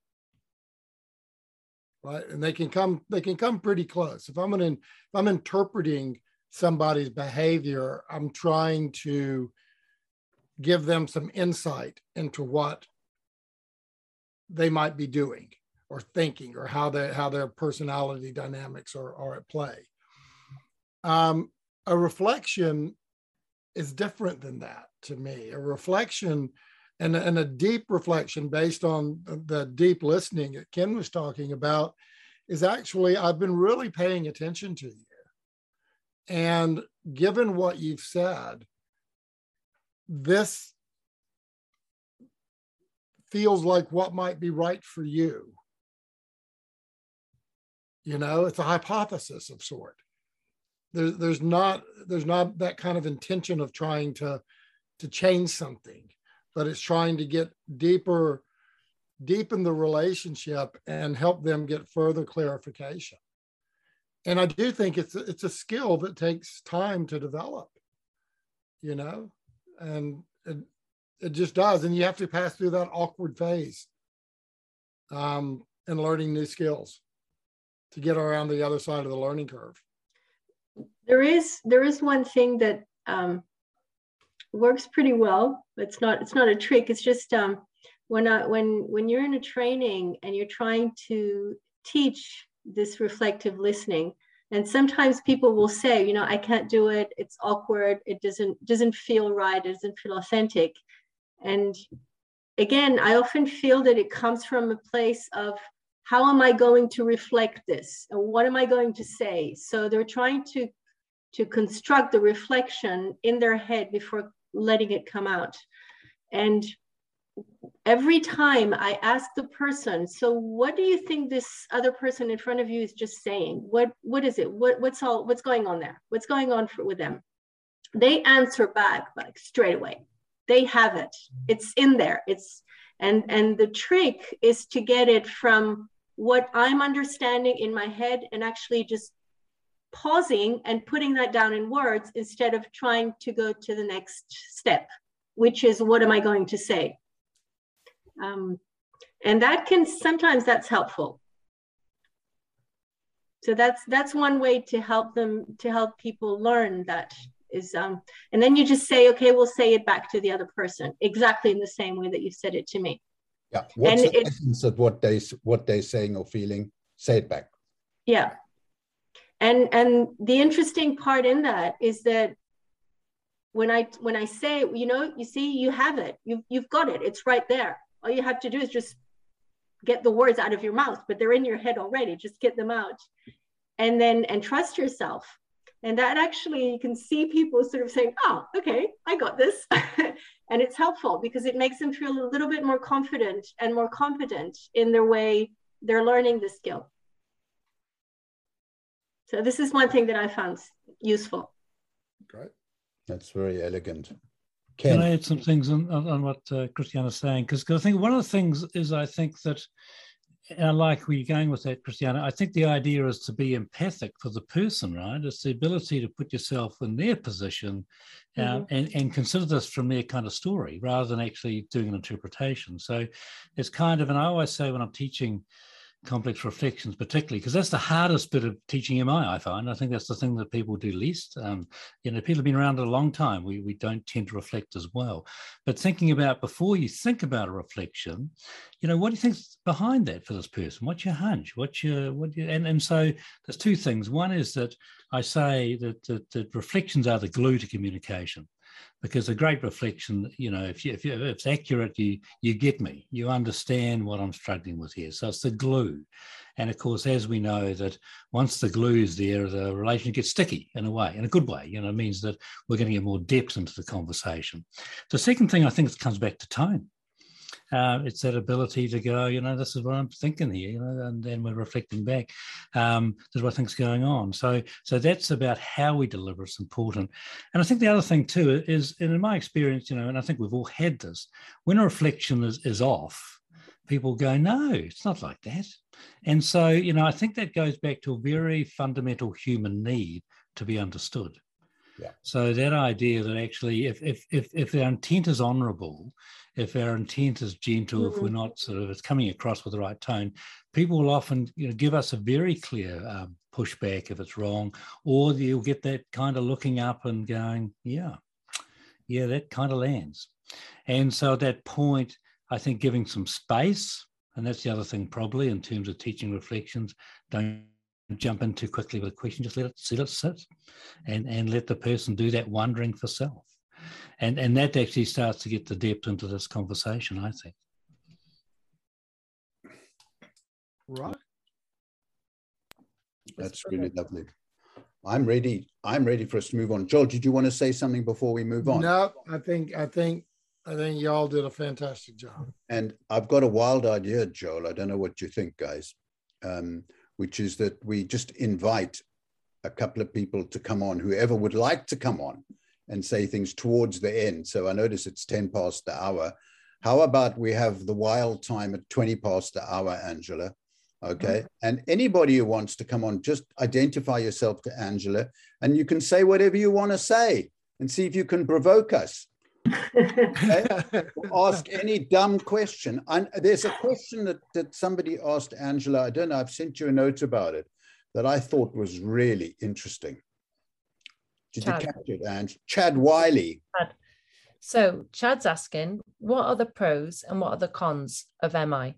Right? And they can come they can come pretty close. If i'm an if i'm interpreting somebody's behavior i'm trying to give them some insight into what they might be doing or thinking or how they how their personality dynamics are, are at play. Um, a reflection is different than that to me. A reflection and, and a deep reflection based on the deep listening that Ken was talking about is actually I've been really paying attention to you. And given what you've said, this feels like what might be right for you you know it's a hypothesis of sort there's there's not there's not that kind of intention of trying to to change something but it's trying to get deeper deepen the relationship and help them get further clarification and i do think it's it's a skill that takes time to develop you know and it, it just does and you have to pass through that awkward phase um, and learning new skills to get around the other side of the learning curve? There is there is one thing that um, works pretty well. It's not it's not a trick. It's just um, when I, when when you're in a training and you're trying to teach this reflective listening, and sometimes people will say, you know, I can't do it. It's awkward. It doesn't doesn't feel right. It doesn't feel authentic. And again, I often feel that it comes from a place of how am I going to reflect this? And what am I going to say? So they're trying to, to construct the reflection in their head before letting it come out. And every time I ask the person, so what do you think this other person in front of you is just saying? What what is it? What what's all what's going on there? What's going on for, with them? They answer back like straight away. They have it. It's in there. It's and and the trick is to get it from what I'm understanding in my head and actually just pausing and putting that down in words instead of trying to go to the next step, which is what am I going to say? Um, and that can sometimes that's helpful. So that's that's one way to help them to help people learn that is um, and then you just say okay we'll say it back to the other person exactly in the same way that you said it to me yeah. What's and the it, essence of what they what they're saying or feeling? Say it back. Yeah. And and the interesting part in that is that when I when I say, you know, you see, you have it. You've you've got it. It's right there. All you have to do is just get the words out of your mouth, but they're in your head already. Just get them out. And then and trust yourself. And that actually you can see people sort of saying, oh, okay, I got this. (laughs) and it's helpful because it makes them feel a little bit more confident and more competent in their way they're learning the skill so this is one thing that i found useful great that's very elegant Ken. Can I add some things on, on, on what uh, Christiana's saying? Because I think one of the things is I think that and I like where you're going with that, Christiana. I think the idea is to be empathic for the person, right? It's the ability to put yourself in their position um, mm-hmm. and, and consider this from their kind of story rather than actually doing an interpretation. So it's kind of, and I always say when I'm teaching complex reflections, particularly because that's the hardest bit of teaching MI. I find. I think that's the thing that people do least. Um, you know, people have been around a long time. We we don't tend to reflect as well. But thinking about before you think about a reflection, you know, what do you think's behind that for this person? What's your hunch? What's your what? You, and and so there's two things. One is that I say that, that, that reflections are the glue to communication because a great reflection, you know, if, you, if, you, if it's accurate, you you get me, you understand what I'm struggling with here. So it's the glue, and of course, as we know, that once the glue is there, the relation gets sticky in a way, in a good way. You know, it means that we're going to get more depth into the conversation. The second thing I think it comes back to tone. Uh, it's that ability to go, you know, this is what I'm thinking here, you know, and then we're reflecting back. Um, this is what I think's going on. So, so that's about how we deliver. It's important. And I think the other thing too is, in my experience, you know, and I think we've all had this, when a reflection is, is off, people go, no, it's not like that. And so, you know, I think that goes back to a very fundamental human need to be understood. Yeah. So that idea that actually, if if if if our intent is honourable, if our intent is gentle, mm-hmm. if we're mm-hmm. not sort of it's coming across with the right tone, people will often you know give us a very clear um, pushback if it's wrong, or you'll get that kind of looking up and going, yeah, yeah, that kind of lands. And so at that point, I think giving some space, and that's the other thing probably in terms of teaching reflections, don't jump in too quickly with a question, just let it let it sit. And, and let the person do that wondering for self. And and that actually starts to get the depth into this conversation i think. Right. That's really lovely. I'm ready i'm ready for us to move on. Joel did you want to say something before we move on? No i think i think i think y'all did a fantastic job. And i've got a wild idea joel. I don't know what you think guys. Um, which is that we just invite a couple of people to come on whoever would like to come on and say things towards the end. So I notice it's 10 past the hour. How about we have the wild time at 20 past the hour, Angela? Okay. Mm-hmm. And anybody who wants to come on, just identify yourself to Angela and you can say whatever you want to say and see if you can provoke us. Okay? ask any dumb question. And there's a question that, that somebody asked Angela. I don't know, I've sent you a note about it that I thought was really interesting. Did Chad. you catch it, Ange? Chad Wiley. Chad. So Chad's asking, what are the pros and what are the cons of MI?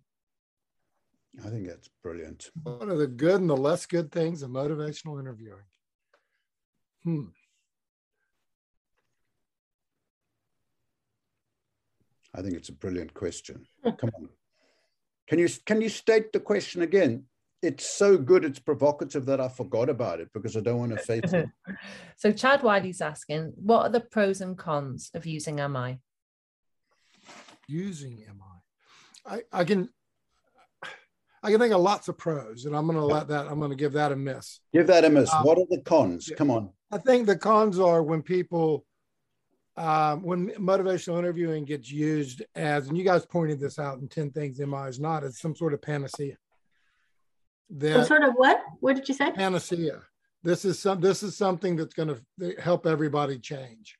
I think that's brilliant. What are the good and the less good things of motivational interviewing? Hmm. I think it's a brilliant question. (laughs) Come on. Can you can you state the question again? it's so good it's provocative that I forgot about it because I don't want to face it. so (laughs) Chad Wiley's asking, what are the pros and cons of using MI? Using MI. I, I can I can think of lots of pros, and I'm gonna let that I'm gonna give that a miss. Give that a miss. Um, what are the cons? Come on. I think the cons are when people um, when motivational interviewing gets used as, and you guys pointed this out in 10 things MI is not, as some sort of panacea that sort of what? What did you say? Panacea. This is some. This is something that's going to help everybody change.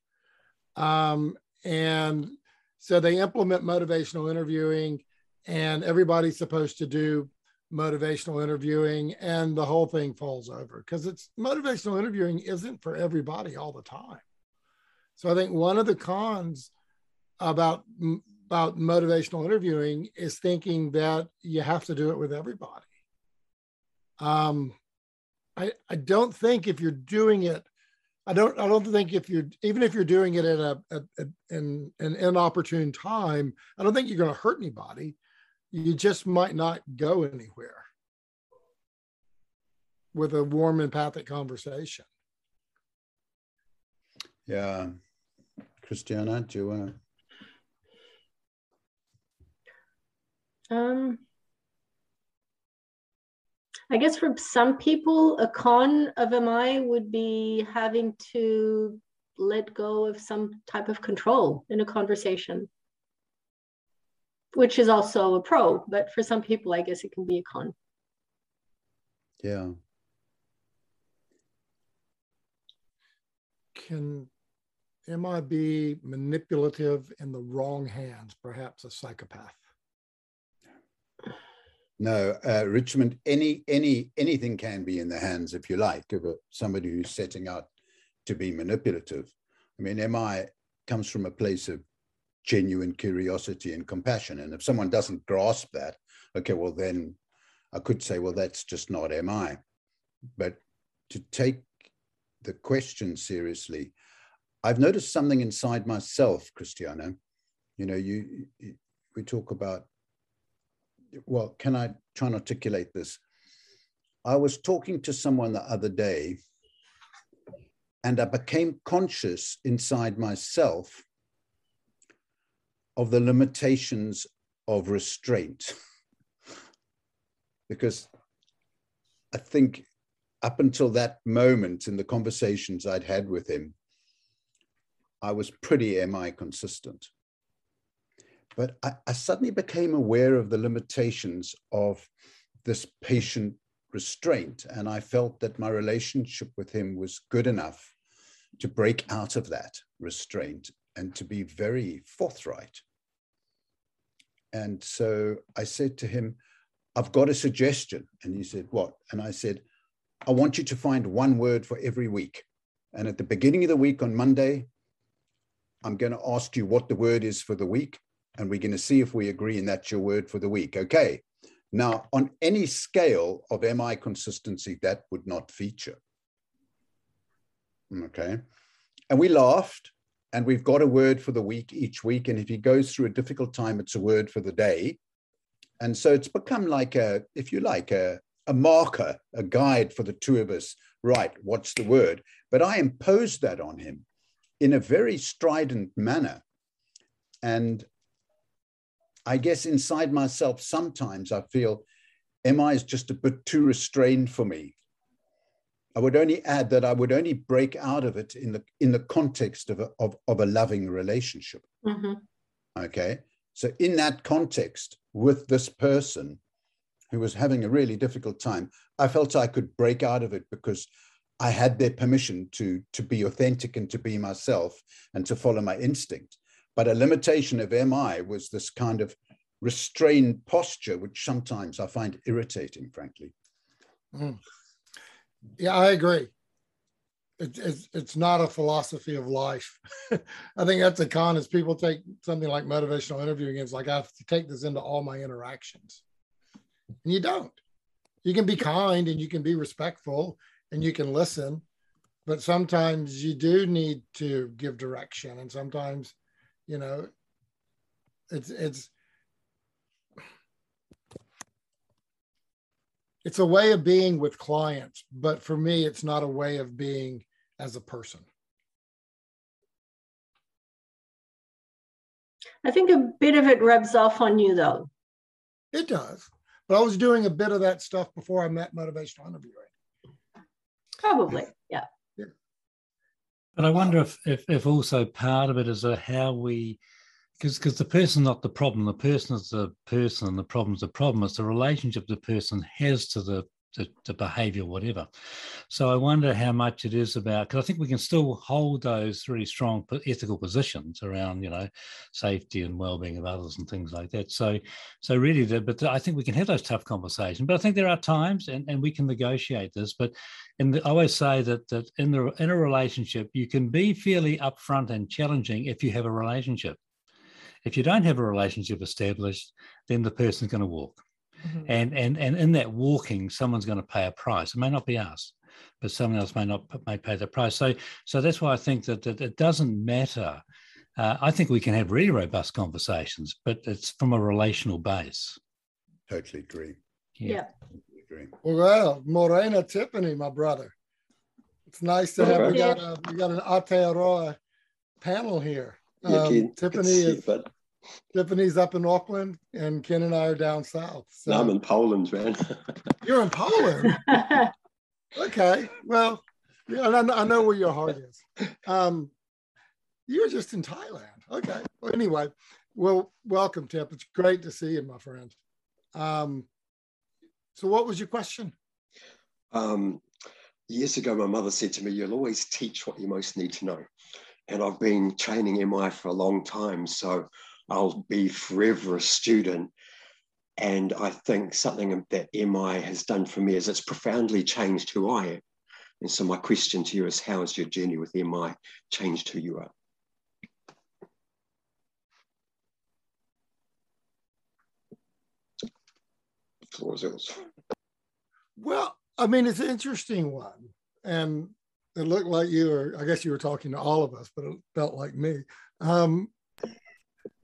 Um, and so they implement motivational interviewing, and everybody's supposed to do motivational interviewing, and the whole thing falls over because it's motivational interviewing isn't for everybody all the time. So I think one of the cons about about motivational interviewing is thinking that you have to do it with everybody. Um, I, I don't think if you're doing it, I don't I don't think if you're even if you're doing it at a, a, a in an inopportune time, I don't think you're going to hurt anybody. You just might not go anywhere with a warm empathic conversation. Yeah, Christiana, do you want to? Um, I guess for some people, a con of MI would be having to let go of some type of control in a conversation, which is also a pro. But for some people, I guess it can be a con. Yeah. Can MI be manipulative in the wrong hands, perhaps a psychopath? No, uh, Richmond. Any any anything can be in the hands, if you like, of a, somebody who's setting out to be manipulative. I mean, MI comes from a place of genuine curiosity and compassion, and if someone doesn't grasp that, okay, well then I could say, well, that's just not MI. But to take the question seriously, I've noticed something inside myself, Christiana. You know, you, you we talk about well, can I try and articulate this? I was talking to someone the other day and I became conscious inside myself of the limitations of restraint. (laughs) because I think up until that moment in the conversations I'd had with him, I was pretty MI consistent. But I, I suddenly became aware of the limitations of this patient restraint. And I felt that my relationship with him was good enough to break out of that restraint and to be very forthright. And so I said to him, I've got a suggestion. And he said, What? And I said, I want you to find one word for every week. And at the beginning of the week on Monday, I'm going to ask you what the word is for the week and we're going to see if we agree and that's your word for the week. Okay. Now, on any scale of MI consistency, that would not feature. Okay. And we laughed, and we've got a word for the week each week. And if he goes through a difficult time, it's a word for the day. And so it's become like a, if you like, a, a marker, a guide for the two of us. Right, what's the word? But I imposed that on him in a very strident manner. And I guess inside myself, sometimes I feel MI is just a bit too restrained for me. I would only add that I would only break out of it in the in the context of a, of, of a loving relationship. Mm-hmm. Okay. So in that context, with this person who was having a really difficult time, I felt I could break out of it because I had their permission to to be authentic and to be myself and to follow my instinct. But a limitation of MI was this kind of restrained posture, which sometimes I find irritating, frankly. Mm. Yeah, I agree. It, it's, it's not a philosophy of life. (laughs) I think that's a con is people take something like motivational interviewing. It's like I have to take this into all my interactions. And you don't. You can be kind and you can be respectful and you can listen, but sometimes you do need to give direction. And sometimes you know it's it's it's a way of being with clients but for me it's not a way of being as a person. I think a bit of it rubs off on you though. It does. But i was doing a bit of that stuff before i met motivational interviewing probably yeah but I wonder if, if, if also part of it is a how we, because because the person's not the problem. The person is the person, and the problem's the problem. It's the relationship the person has to the the, the behavior, whatever. So I wonder how much it is about because I think we can still hold those really strong ethical positions around, you know, safety and well-being of others and things like that. So, so really, the, but I think we can have those tough conversations. But I think there are times, and, and we can negotiate this. But the, I always say that that in the in a relationship, you can be fairly upfront and challenging if you have a relationship. If you don't have a relationship established, then the person's going to walk Mm-hmm. And and and in that walking, someone's going to pay a price. It may not be us, but someone else may not may pay the price. So so that's why I think that, that it doesn't matter. Uh, I think we can have really robust conversations, but it's from a relational base. Totally agree. Yeah. yeah. Well, Morena Tiffany, my brother. It's nice to have we got a we got an Aotearoa panel here. Um, Tiffany is but Tiffany's up in Auckland, and Ken and I are down south. So. No, I'm in Poland, man. (laughs) You're in Poland. (laughs) okay, well, yeah, I know, I know where your heart is. Um, you're just in Thailand. Okay. Well, anyway, well, welcome, Tip. It's great to see you, my friend. Um, so, what was your question? Um, years ago, my mother said to me, "You'll always teach what you most need to know," and I've been training MI for a long time, so I'll be forever a student. And I think something that MI has done for me is it's profoundly changed who I am. And so my question to you is, how has your journey with MI changed who you are? Well, I mean, it's an interesting one. And it looked like you were, I guess you were talking to all of us, but it felt like me. Um,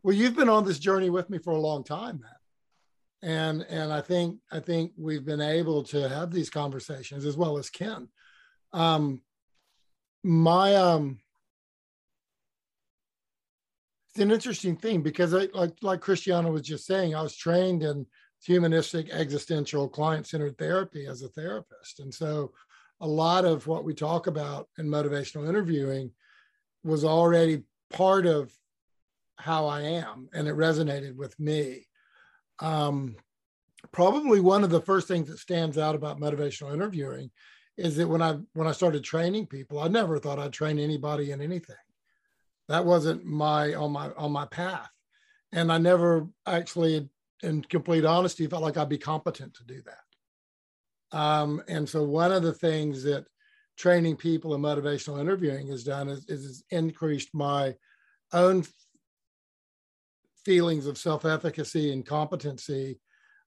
well, you've been on this journey with me for a long time, Matt. And, and I think I think we've been able to have these conversations as well as Ken. Um, my um, it's an interesting thing because I, like like Christiana was just saying, I was trained in humanistic existential client-centered therapy as a therapist, and so a lot of what we talk about in motivational interviewing was already part of how I am, and it resonated with me. Um, probably one of the first things that stands out about motivational interviewing is that when I when I started training people, I never thought I'd train anybody in anything. That wasn't my on my on my path, and I never actually, in complete honesty, felt like I'd be competent to do that. Um, and so one of the things that training people in motivational interviewing has done is, is increased my own feelings of self-efficacy and competency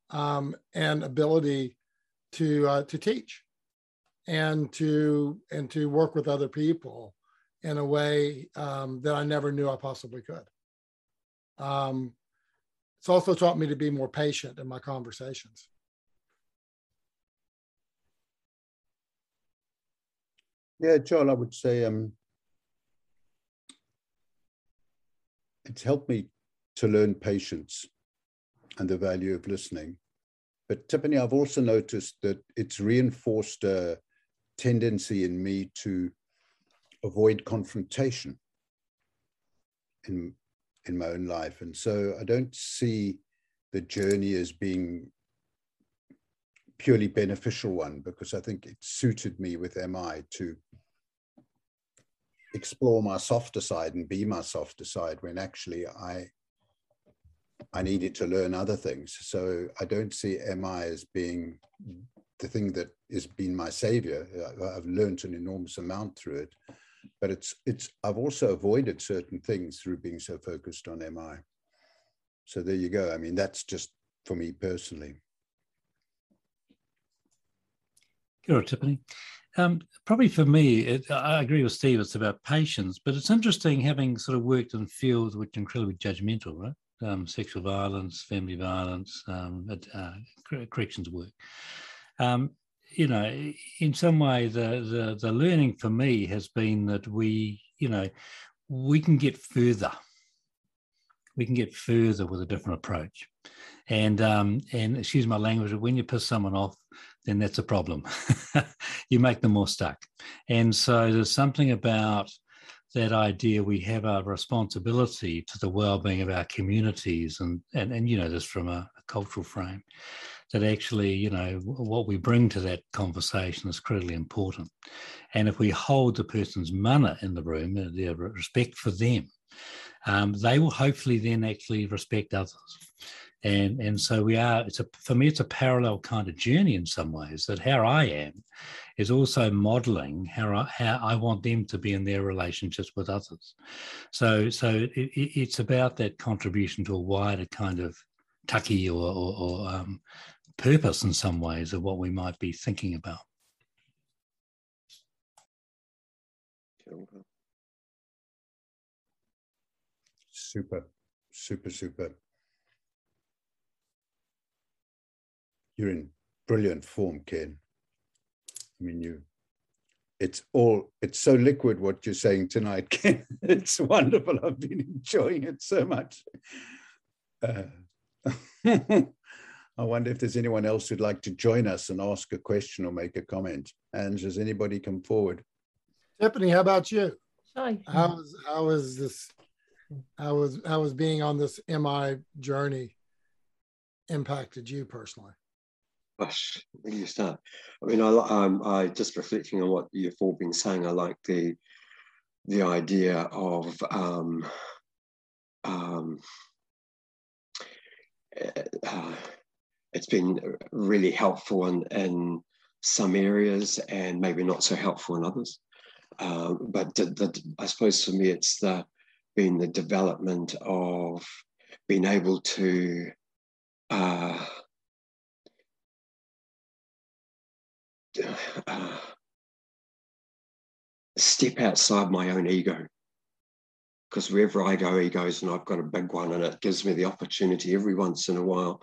um, and ability to uh, to teach and to and to work with other people in a way um, that I never knew I possibly could. Um, it's also taught me to be more patient in my conversations. Yeah, Joel, I would say um, it's helped me to learn patience and the value of listening. But Tiffany, I've also noticed that it's reinforced a tendency in me to avoid confrontation in, in my own life. And so I don't see the journey as being purely beneficial one because I think it suited me with MI to explore my softer side and be my softer side when actually I I needed to learn other things. So I don't see MI as being the thing that has been my savior. I've learned an enormous amount through it, but it's it's I've also avoided certain things through being so focused on MI. So there you go. I mean, that's just for me personally. Good, Tiffany. Um, probably for me, it, I agree with Steve. It's about patience, but it's interesting having sort of worked in fields which are incredibly judgmental, right? Um, sexual violence, family violence, um, uh, corrections work. Um, you know, in some way, the, the the learning for me has been that we, you know, we can get further. We can get further with a different approach, and um, and excuse my language. When you piss someone off, then that's a problem. (laughs) you make them more stuck, and so there's something about that idea we have a responsibility to the well-being of our communities and and, and you know this from a, a cultural frame that actually you know what we bring to that conversation is critically important. And if we hold the person's mana in the room uh, their respect for them um, they will hopefully then actually respect others and and so we are it's a for me it's a parallel kind of journey in some ways that how i am is also modeling how I, how I want them to be in their relationships with others. So, so it, it's about that contribution to a wider kind of taki or, or, or um, purpose in some ways of what we might be thinking about. Super, super, super. You're in brilliant form, Ken. I mean, you, it's all, it's so liquid what you're saying tonight, (laughs) Ken. it's wonderful. I've been enjoying it so much. Uh, (laughs) I wonder if there's anyone else who'd like to join us and ask a question or make a comment. And does anybody come forward? Tiffany, how about you? Hi. How was how was this? How was how was being on this MI journey impacted you personally? gosh, where you start? I mean, I, I just reflecting on what you've all been saying. I like the the idea of um, um, uh, it's been really helpful in, in some areas and maybe not so helpful in others. Um, but the, the, I suppose for me, it's the been the development of being able to uh, uh, step outside my own ego. Because wherever I go, egos, and I've got a big one, and it gives me the opportunity every once in a while,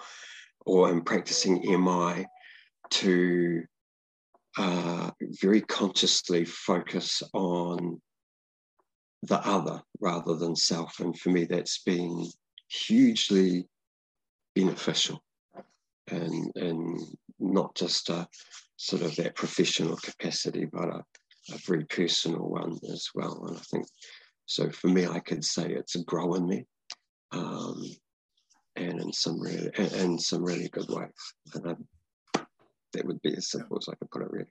or I'm practicing MI, to uh, very consciously focus on the other rather than self. And for me, that's been hugely beneficial and, and not just a sort of that professional capacity, but a, a very personal one as well. And I think so for me, I could say it's a grow in me. Um, and in some really in some really good ways. And I, that would be as simple as I could put it really.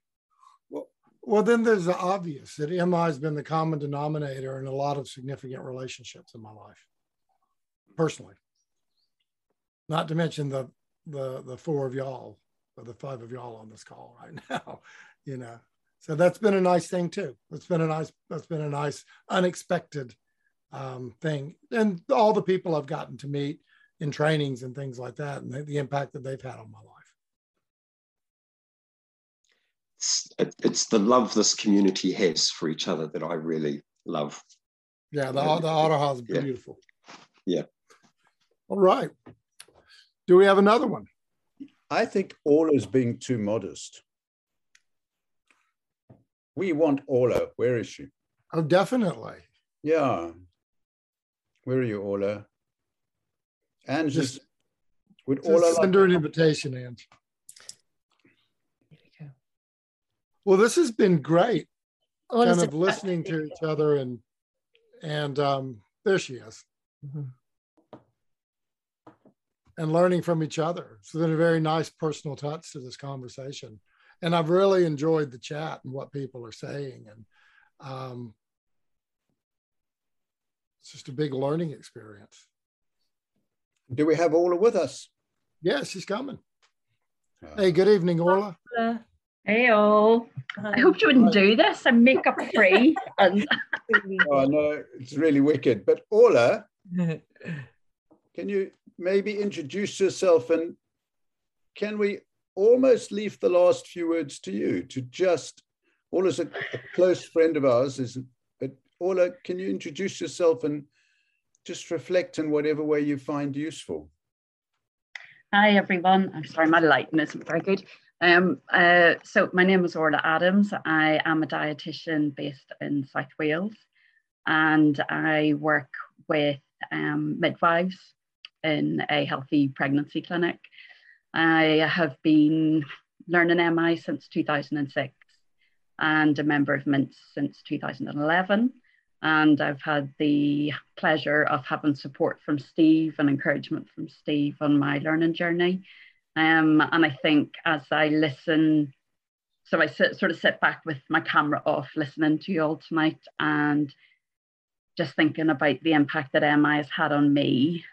Well, then there's the obvious that MI has been the common denominator in a lot of significant relationships in my life, personally. Not to mention the the the four of y'all or the five of y'all on this call right (laughs) now, you know. So that's been a nice thing too. It's been a nice that's been a nice unexpected um, thing, and all the people I've gotten to meet in trainings and things like that, and the, the impact that they've had on my life. It's, it's the love this community has for each other that I really love. Yeah, the, the Aroha is beautiful. Yeah. All right. Do we have another one? I think all is being too modest. We want Orla. Where is she? Oh, definitely. Yeah. Where are you, Orla? And just, Just, would just Orla send like, her an invitation, Ange. There we go. Well, this has been great. Well, kind of listening to each other and and um, there she is. Mhm. and learning from each other. So there's a very nice personal touch to this conversation. And I've really enjoyed the chat and what people are saying. And um, it's just a big learning experience. do we have Orla with us? Yeah, she's coming. Uh, Hey, good evening, Orla. Hey all. I hope you wouldn't do this. I'm makeup free. (laughs) and Oh, no, it's really wicked. But Orla, (laughs) can you maybe introduce yourself and can we almost leave the last few words to you to just Orla's a, a close friend of ours, isn't but Orla, can you introduce yourself and just reflect in whatever way you find useful? Hi everyone. I'm sorry, my lighting isn't very good. Um, uh, so my name is Orla Adams. I am a dietitian based in South Wales, and I work with um, midwives in a healthy pregnancy clinic. I have been learning MI since 2006 and a member of MINTS since 2011. And I've had the pleasure of having support from Steve and encouragement from Steve on my learning journey. Um, and I think as I listen, so I sit, sort of sit back with my camera off, listening to you all tonight and just thinking about the impact that MI has had on me.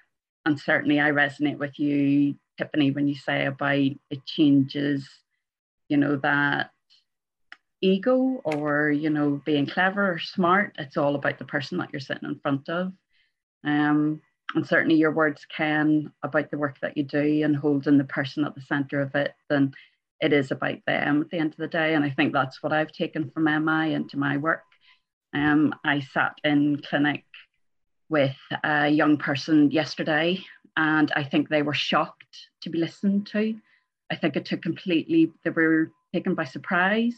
And certainly I resonate with you, Tiffany, when you say about it changes, you know, that ego or, you know, being clever or smart. It's all about the person that you're sitting in front of. Um, and certainly your words can about the work that you do and holding the person at the center of it, then it is about them at the end of the day. And I think that's what I've taken from MI into my work. Um, I sat in clinic with a young person yesterday, and I think they were shocked to be listened to. I think it took completely, they were taken by surprise.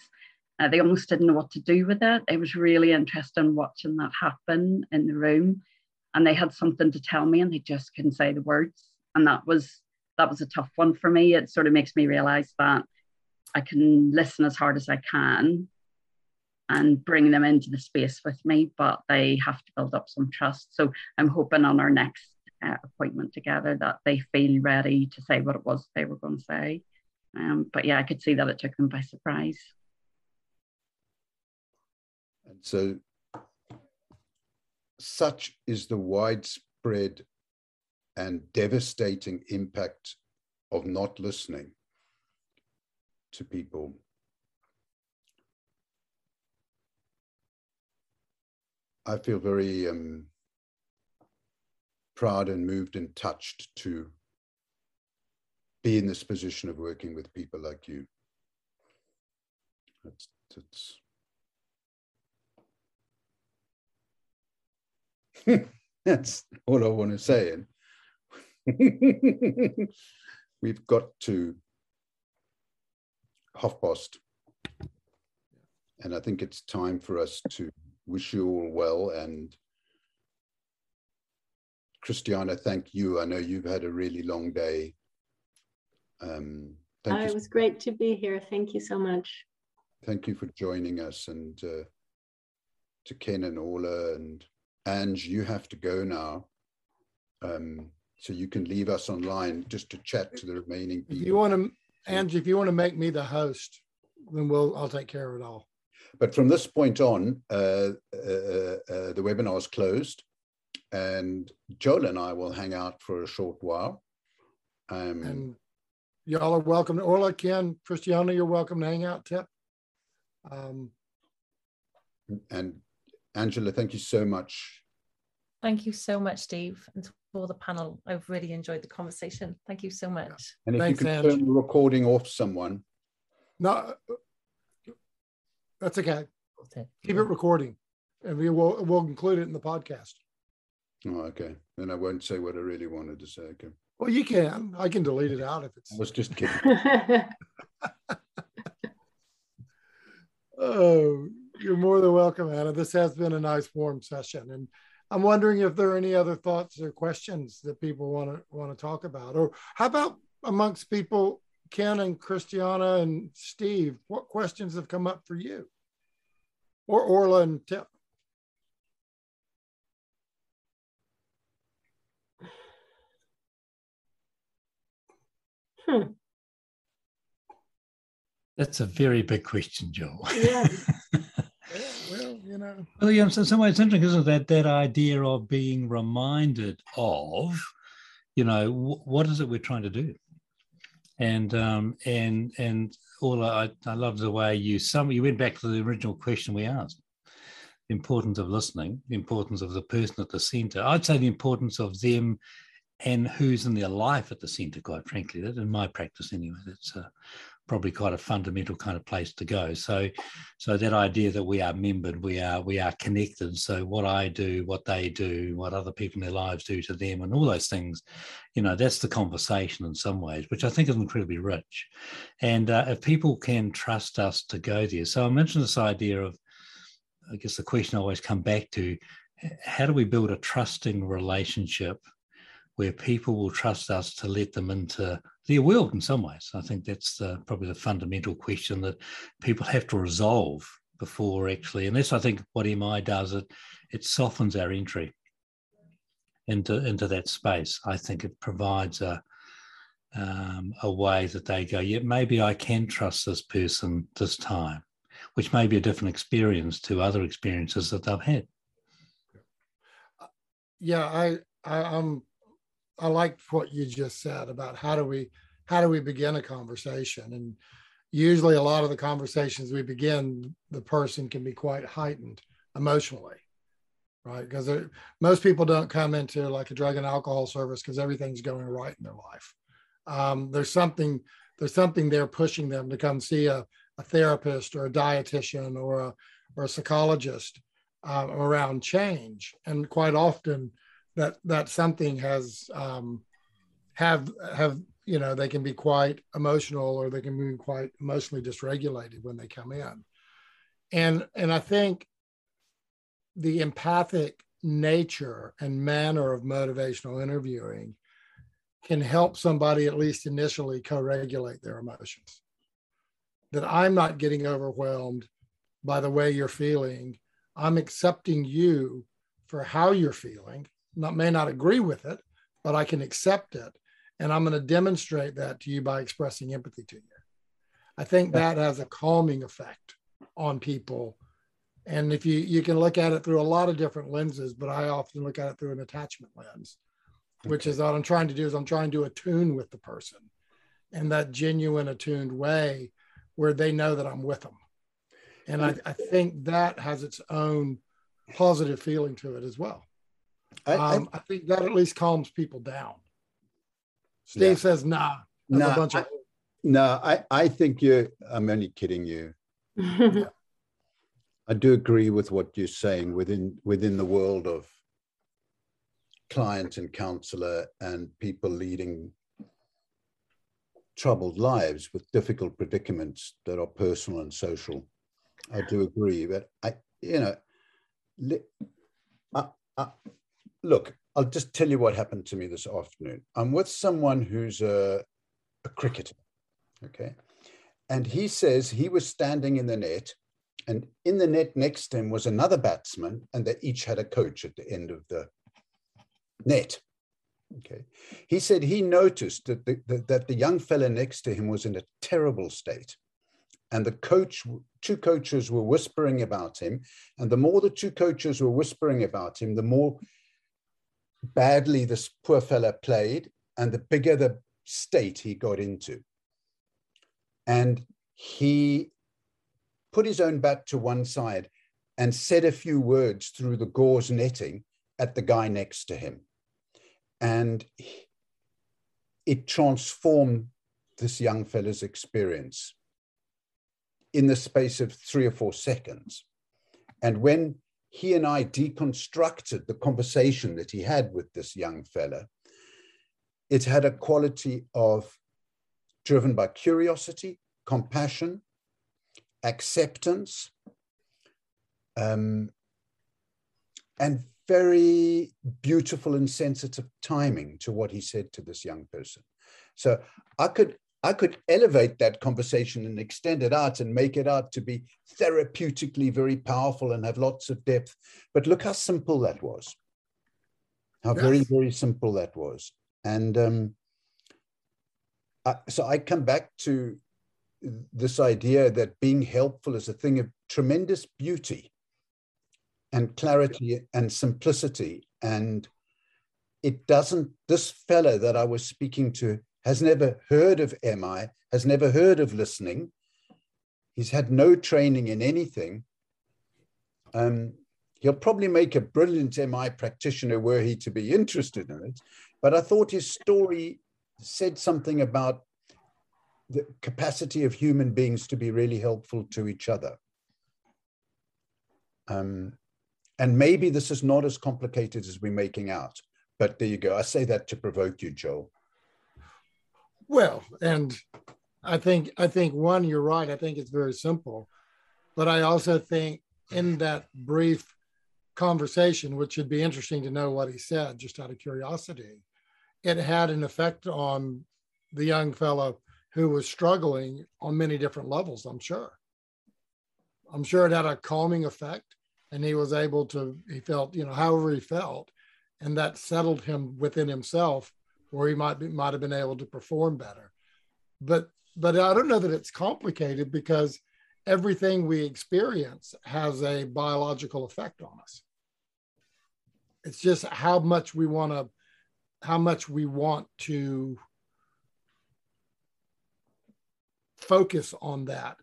Uh, they almost didn't know what to do with it. It was really interesting watching that happen in the room. And they had something to tell me and they just couldn't say the words. And that was that was a tough one for me. It sort of makes me realize that I can listen as hard as I can and bring them into the space with me, but they have to build up some trust. So I'm hoping on our next uh, appointment together that they feel ready to say what it was they were going to say. Um, but yeah, I could see that it took them by surprise. And so, such is the widespread and devastating impact of not listening to people. I feel very um, proud and moved and touched to be in this position of working with people like you. That's, that's, (laughs) that's all I want to say. (laughs) we've got to half past. And I think it's time for us to wish you all well. And Christiana, thank you. I know you've had a really long day. Um, oh, it was great to be here. Thank you so much. Thank you for joining us. And uh, to Ken and Orla and Ange, you have to go now. Um, so you can leave us online just to chat to the remaining people. If you want to, Angie, if you want to make me the host, then we'll I'll take care of it all. But from this point on, uh, uh, uh, the webinar is closed, and Joel and I will hang out for a short while. Um, and y'all are welcome. Orla, Ken, Christiana, you're welcome to hang out. Tip. Um, and Angela, thank you so much. Thank you so much, Steve, and for the panel. I've really enjoyed the conversation. Thank you so much. And if Thanks, you can turn the recording off someone. No, uh, that's okay. Okay, Keep it recording, and we will we'll include it in the podcast. Oh, okay. Then I won't say what I really wanted to say. Okay. Well, you can. I can delete it out if it's. I was just (laughs) kidding. (laughs) oh, you're more than welcome, Anna. This has been a nice warm session, and I'm wondering if there are any other thoughts or questions that people want to want to talk about, or how about amongst people, Ken and Christiana and Steve, what questions have come up for you, or Orla and Tip? Hmm. That's a very big question, Joel. Yeah. (laughs) well, you know. Well, yeah, in some ways, it's interesting, isn't it? That, that idea of being reminded of, you know, w- what is it we're trying to do? And um, and and all I, I love the way you some you went back to the original question we asked. The importance of listening, the importance of the person at the center. I'd say the importance of them and who's in their life at the center, quite frankly. That in my practice anyway. That's uh, probably quite a fundamental kind of place to go. So, so that idea that we are membered, we are we are connected. So what I do, what they do, what other people in their lives do to them, and all those things, you know, that's the conversation in some ways, which I think is incredibly rich. And uh, if people can trust us to go there, so I mentioned this idea of, I guess the question I always come back to, how do we build a trusting relationship? Where people will trust us to let them into their world in some ways. I think that's the, probably the fundamental question that people have to resolve before actually, and that's I think what MI does. It it softens our entry into into that space. I think it provides a um, a way that they go, yeah, maybe I can trust this person this time, which may be a different experience to other experiences that they've had. Yeah, I, I I'm I liked what you just said about how do we how do we begin a conversation? And usually a lot of the conversations we begin the person can be quite heightened emotionally right? Because most people don't come into like a drug and alcohol service because everything's going right in their life. Um, there's something there's something there pushing them to come see a, a therapist or a dietitian or a or a psychologist um, around change. And quite often that that something has um, have have you know they can be quite emotional or they can be quite emotionally dysregulated when they come in. And and i think the empathic nature and manner of motivational interviewing can help somebody at least initially co-regulate their emotions. That i'm not getting overwhelmed by the way you're feeling. I'm accepting you for how you're feeling not may not agree with it, but I can accept it. And I'm going to demonstrate that to you by expressing empathy to you. I think that has a calming effect on people. And if you you can look at it through a lot of different lenses, but I often look at it through an attachment lens, which is what I'm trying to do is I'm trying to attune with the person in that genuine, attuned way where they know that I'm with them. And I, I think that has its own positive feeling to it as well. I, um, I, I think that at least calms people down. Steve yeah. says, nah, nah, bunch of- no, I, I think you're, I'm only kidding you. (laughs) yeah. I do agree with what you're saying within within the world of client and counselor and people leading troubled lives with difficult predicaments that are personal and social. I do agree, but I, you know, I, I, look, I'll just tell you what happened to me this afternoon. I'm with someone who's a, a cricketer, okay, and he says he was standing in the net and in the net next to him was another batsman, and they each had a coach at the end of the net. Okay. He said he noticed that the, the, that the young fella next to him was in a terrible state. And the coach, two coaches were whispering about him. And the more the two coaches were whispering about him, the more badly this poor fella played and the bigger the state he got into. And he put his own bat to one side and said a few words through the gauze netting at the guy next to him. And it transformed this young fella's experience in the space of three or four seconds. And when he and I deconstructed the conversation that he had with this young fella, it had a quality of driven by curiosity, compassion, acceptance, um, and very beautiful and sensitive timing to what he said to this young person. So I could I could elevate that conversation and extend it out and make it out to be therapeutically very powerful and have lots of depth. But look how simple that was. How yes. very, very simple that was. And um, I, so I come back to this idea that being helpful is a thing of tremendous beauty and clarity and simplicity. And it doesn't, this fellow that I was speaking to has never heard of MI, has never heard of listening. He's had no training in anything. Um, he'll probably make a brilliant MI practitioner were he to be interested in it. But I thought his story said something about the capacity of human beings to be really helpful to each other. Um, and maybe this is not as complicated as we're making out, but there you go. I say that to provoke you, Joel. Well, and I think I think one, you're right. I think it's very simple, but I also think in that brief conversation, which would be interesting to know what he said, just out of curiosity, it had an effect on the young fellow who was struggling on many different levels, I'm sure. I'm sure it had a calming effect and he was able to, he felt, you know, however he felt, and that settled him within himself where he might be, might have been able to perform better. But, but I don't know that it's complicated because everything we experience has a biological effect on us. It's just how much we want to, how much we want to focus on that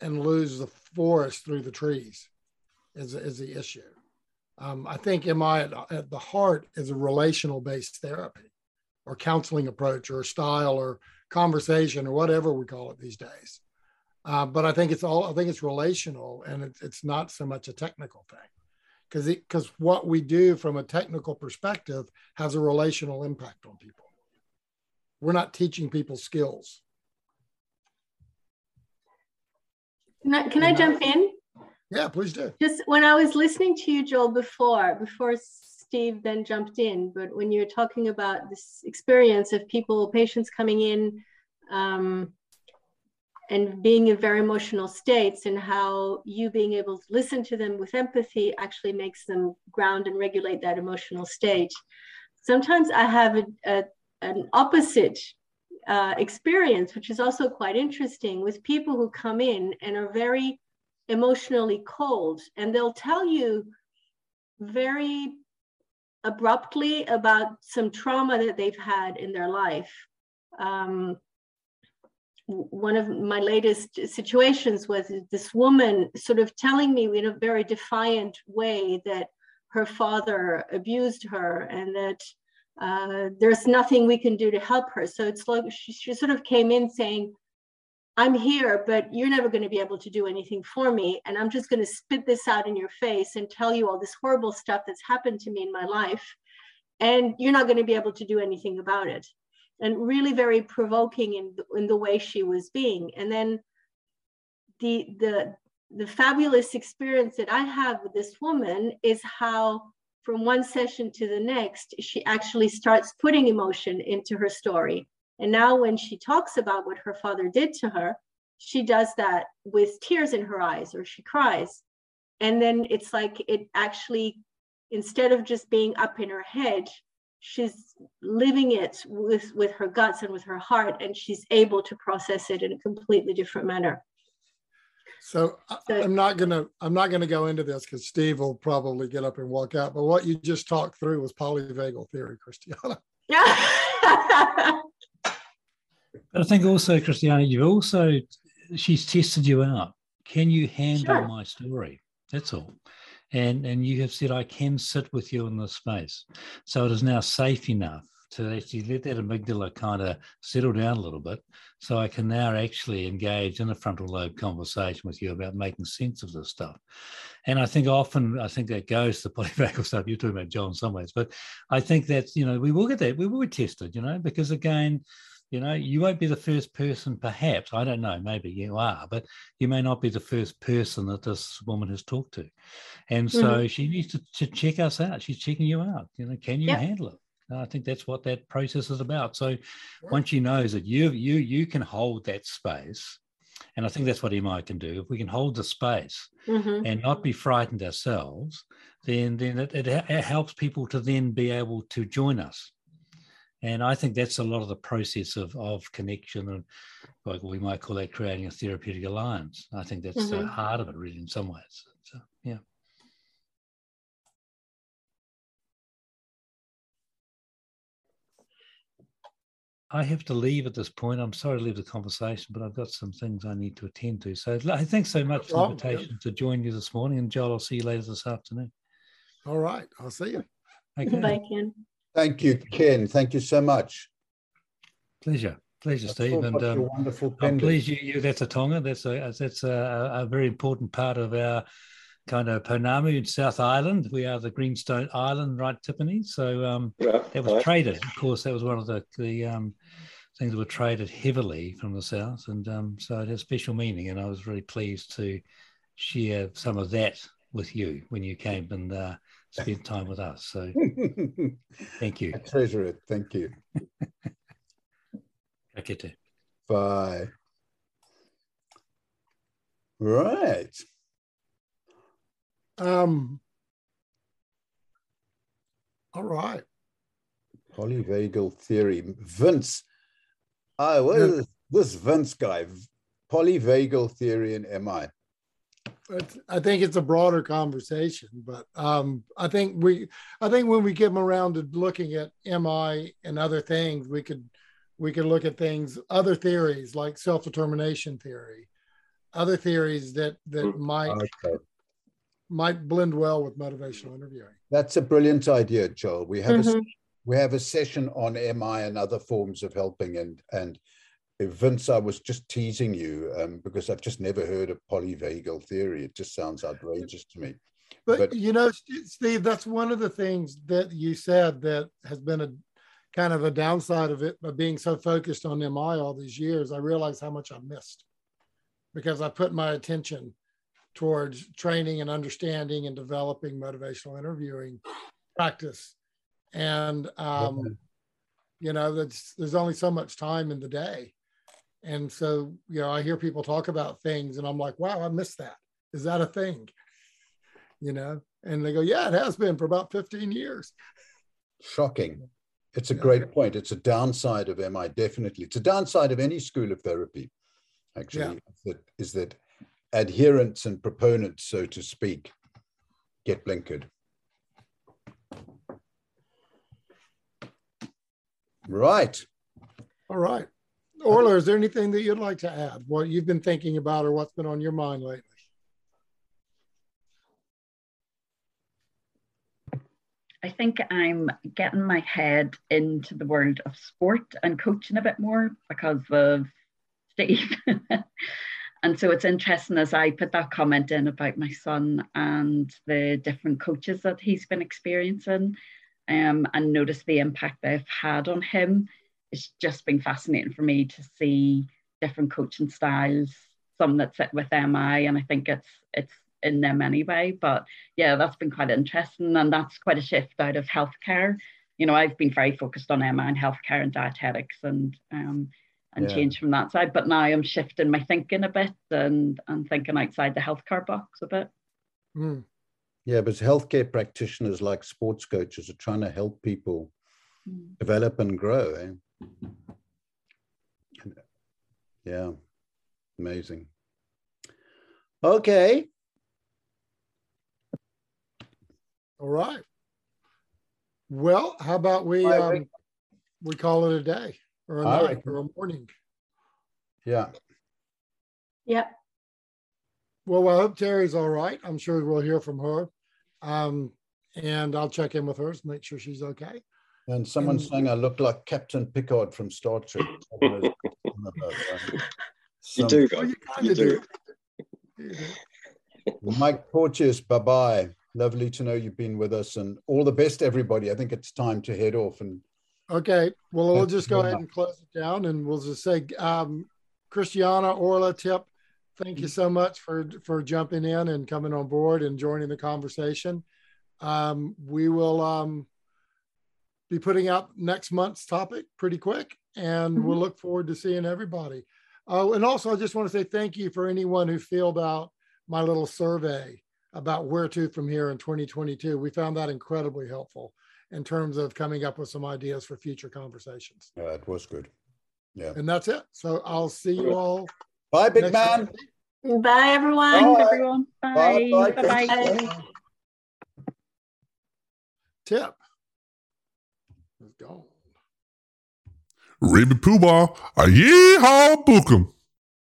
and lose the forest through the trees is, is the issue. Um, I think MI at, at the heart is a relational based therapy or counseling approach or style or conversation or whatever we call it these days. Uh, but I think it's all I think it's relational and it, it's not so much a technical thing because because what we do from a technical perspective has a relational impact on people. We're not teaching people skills. Can I, can I jump in? Yeah, please do. Just when I was listening to you, Joel, before, before Steve then jumped in, but when you're talking about this experience of people, patients coming in um, and being in very emotional states and how you being able to listen to them with empathy actually makes them ground and regulate that emotional state. Sometimes I have a, a, an opposite uh, experience, which is also quite interesting, with people who come in and are very emotionally cold, and they'll tell you very abruptly about some trauma that they've had in their life. Um, one of my latest situations was this woman sort of telling me in a very defiant way that her father abused her and that uh, there's nothing we can do to help her. So it's like she, she sort of came in saying, I'm here, but you're never going to be able to do anything for me. And I'm just going to spit this out in your face and tell you all this horrible stuff that's happened to me in my life. And you're not going to be able to do anything about it. And really very provoking in, in the way she was being. And then the, the, the fabulous experience that I have with this woman is how from one session to the next, she actually starts putting emotion into her story and now, when she talks about what her father did to her, she does that with tears in her eyes or she cries. And then it's like it actually, instead of just being up in her head, she's living it with, with her guts and with her heart, and she's able to process it in a completely different manner. So, so I'm not gonna I'm not gonna go into this because Steve will probably get up and walk out. But what you just talked through was polyvagal theory, Christiana. Yeah. (laughs) But I think also, Christiana, you've also she's tested you out. Can you handle sure. my story? That's all. And and you have said I can sit with you in this space. So it is now safe enough to actually let that amygdala kind of settle down a little bit. So I can now actually engage in a frontal lobe conversation with you about making sense of this stuff. And I think often, I think that goes to the polyvagal stuff you're talking about, John, in some ways. But I think that, you know, we will get that, we will be tested, you know, because again, you know, you won't be the first person, perhaps. I don't know, maybe you are, but you may not be the first person that this woman has talked to. And so mm-hmm. she needs to, to, check us out. She's checking you out. You know, can you handle it? And I think that's what that process is about. So once she knows that you you you can hold that space, and I think that's what MI can do. If we can hold the space mm-hmm. and not be frightened ourselves, then then it, it, it helps people to then be able to join us and I think that's a lot of the process of, of connection and like we might call that creating a therapeutic alliance. I think that's mm-hmm. the heart of it, really, in some ways. So, yeah. I have to leave at this point. I'm sorry to leave the conversation, but I've got some things I need to attend to. So thanks so much for the invitation to join you this morning. And Joel, I'll see you later this afternoon. All right. I'll see you. Okay. Bye, Ken. Thank you, Ken. Thank you so much. Pleasure. Pleasure, Steve. And um, wonderful I'm pleased you, you that's a taonga. That's a that's a, a very important part of our kind of Pounamu in South Island. We are the Greenstone Island, right, Tiffany? So um, yeah, that was right. traded. Of course, that was one of the the um, things that were traded heavily from the south, and um, so it has special meaning. And I was really pleased to share some of that with you when you came and uh, spend time with us. So (laughs) thank you. I treasure it. Thank you. (laughs) Ka kite. Bye. Right. Um, all right. Polyvagal theory. Vince. Oh, what is this Vince guy? Polyvagal theory in MI. I think it's a broader conversation, but um, I think we, I think when we get them around to looking at MI and other things, we could, we could look at things, other theories like self determination theory, other theories that that might okay. might blend well with motivational interviewing. That's a brilliant idea, Joel. We have mm-hmm. a we have a session on MI and other forms of helping, and and Vince, I was just teasing you um, because I've just never heard of polyvagal theory. It just sounds outrageous to me. But, but, you know, Steve, that's one of the things that you said that has been a kind of a downside of it, of being so focused on MI all these years. I realized how much I missed because I put my attention towards training and understanding and developing motivational interviewing practice. And, um, you know, that's, there's only so much time in the day and so, you know, I hear people talk about things and I'm like, wow, I missed that. Is that a thing? You know, and they go, yeah, it has been for about 15 years. Shocking. It's a great point. It's a downside of MI, definitely. It's a downside of any school of therapy, actually, yeah. that, is that adherents and proponents, so to speak, get blinkered. Right. All right. Orla, is there anything that you'd like to add? What you've been thinking about or what's been on your mind lately? I think I'm getting my head into the world of sport and coaching a bit more because of Steve. (laughs) and so it's interesting as I put that comment in about my son and the different coaches that he's been experiencing um, and notice the impact they've had on him. It's just been fascinating for me to see different coaching styles, some that sit with MI, and I think it's it's in them anyway. But yeah, that's been quite interesting, and that's quite a shift out of healthcare. You know, I've been very focused on MI and healthcare and dietetics, and um, and yeah. change from that side. But now I'm shifting my thinking a bit and and thinking outside the healthcare box a bit. Mm. Yeah, but healthcare practitioners like sports coaches are trying to help people mm. develop and grow. Eh? Yeah, amazing. Okay. All right. Well, how about we um, we call it a day or a night or a morning? Yeah. Yeah. Well, I hope Terri's all right. I'm sure we'll hear from her. Um, and I'll check in with her to make sure she's okay. And someone's and, saying I look like Captain Picard from Star Trek. (laughs) you do, guys. You, you do. do. (laughs) Mike Porteous, bye bye. Lovely to know you've been with us and all the best, everybody. I think it's time to head off. And okay, well, we'll just go ahead and close it down and we'll just say, um, Christiana, Orla, Tip, thank you so much for for jumping in and coming on board and joining the conversation. Um, we will um, be putting out next month's topic pretty quick, and mm-hmm. we'll look forward to seeing everybody. Oh, and also, I just want to say thank you for anyone who filled out my little survey about where to from here in 2022. We found that incredibly helpful in terms of coming up with some ideas for future conversations. Yeah, it was good. Yeah. And that's it. So I'll see you all. Bye, big man. Time. Bye, everyone. Bye, everyone. Bye. Bye. Bye. Bye. Tip gone. Raven Poobah, a yeehaw book 'em.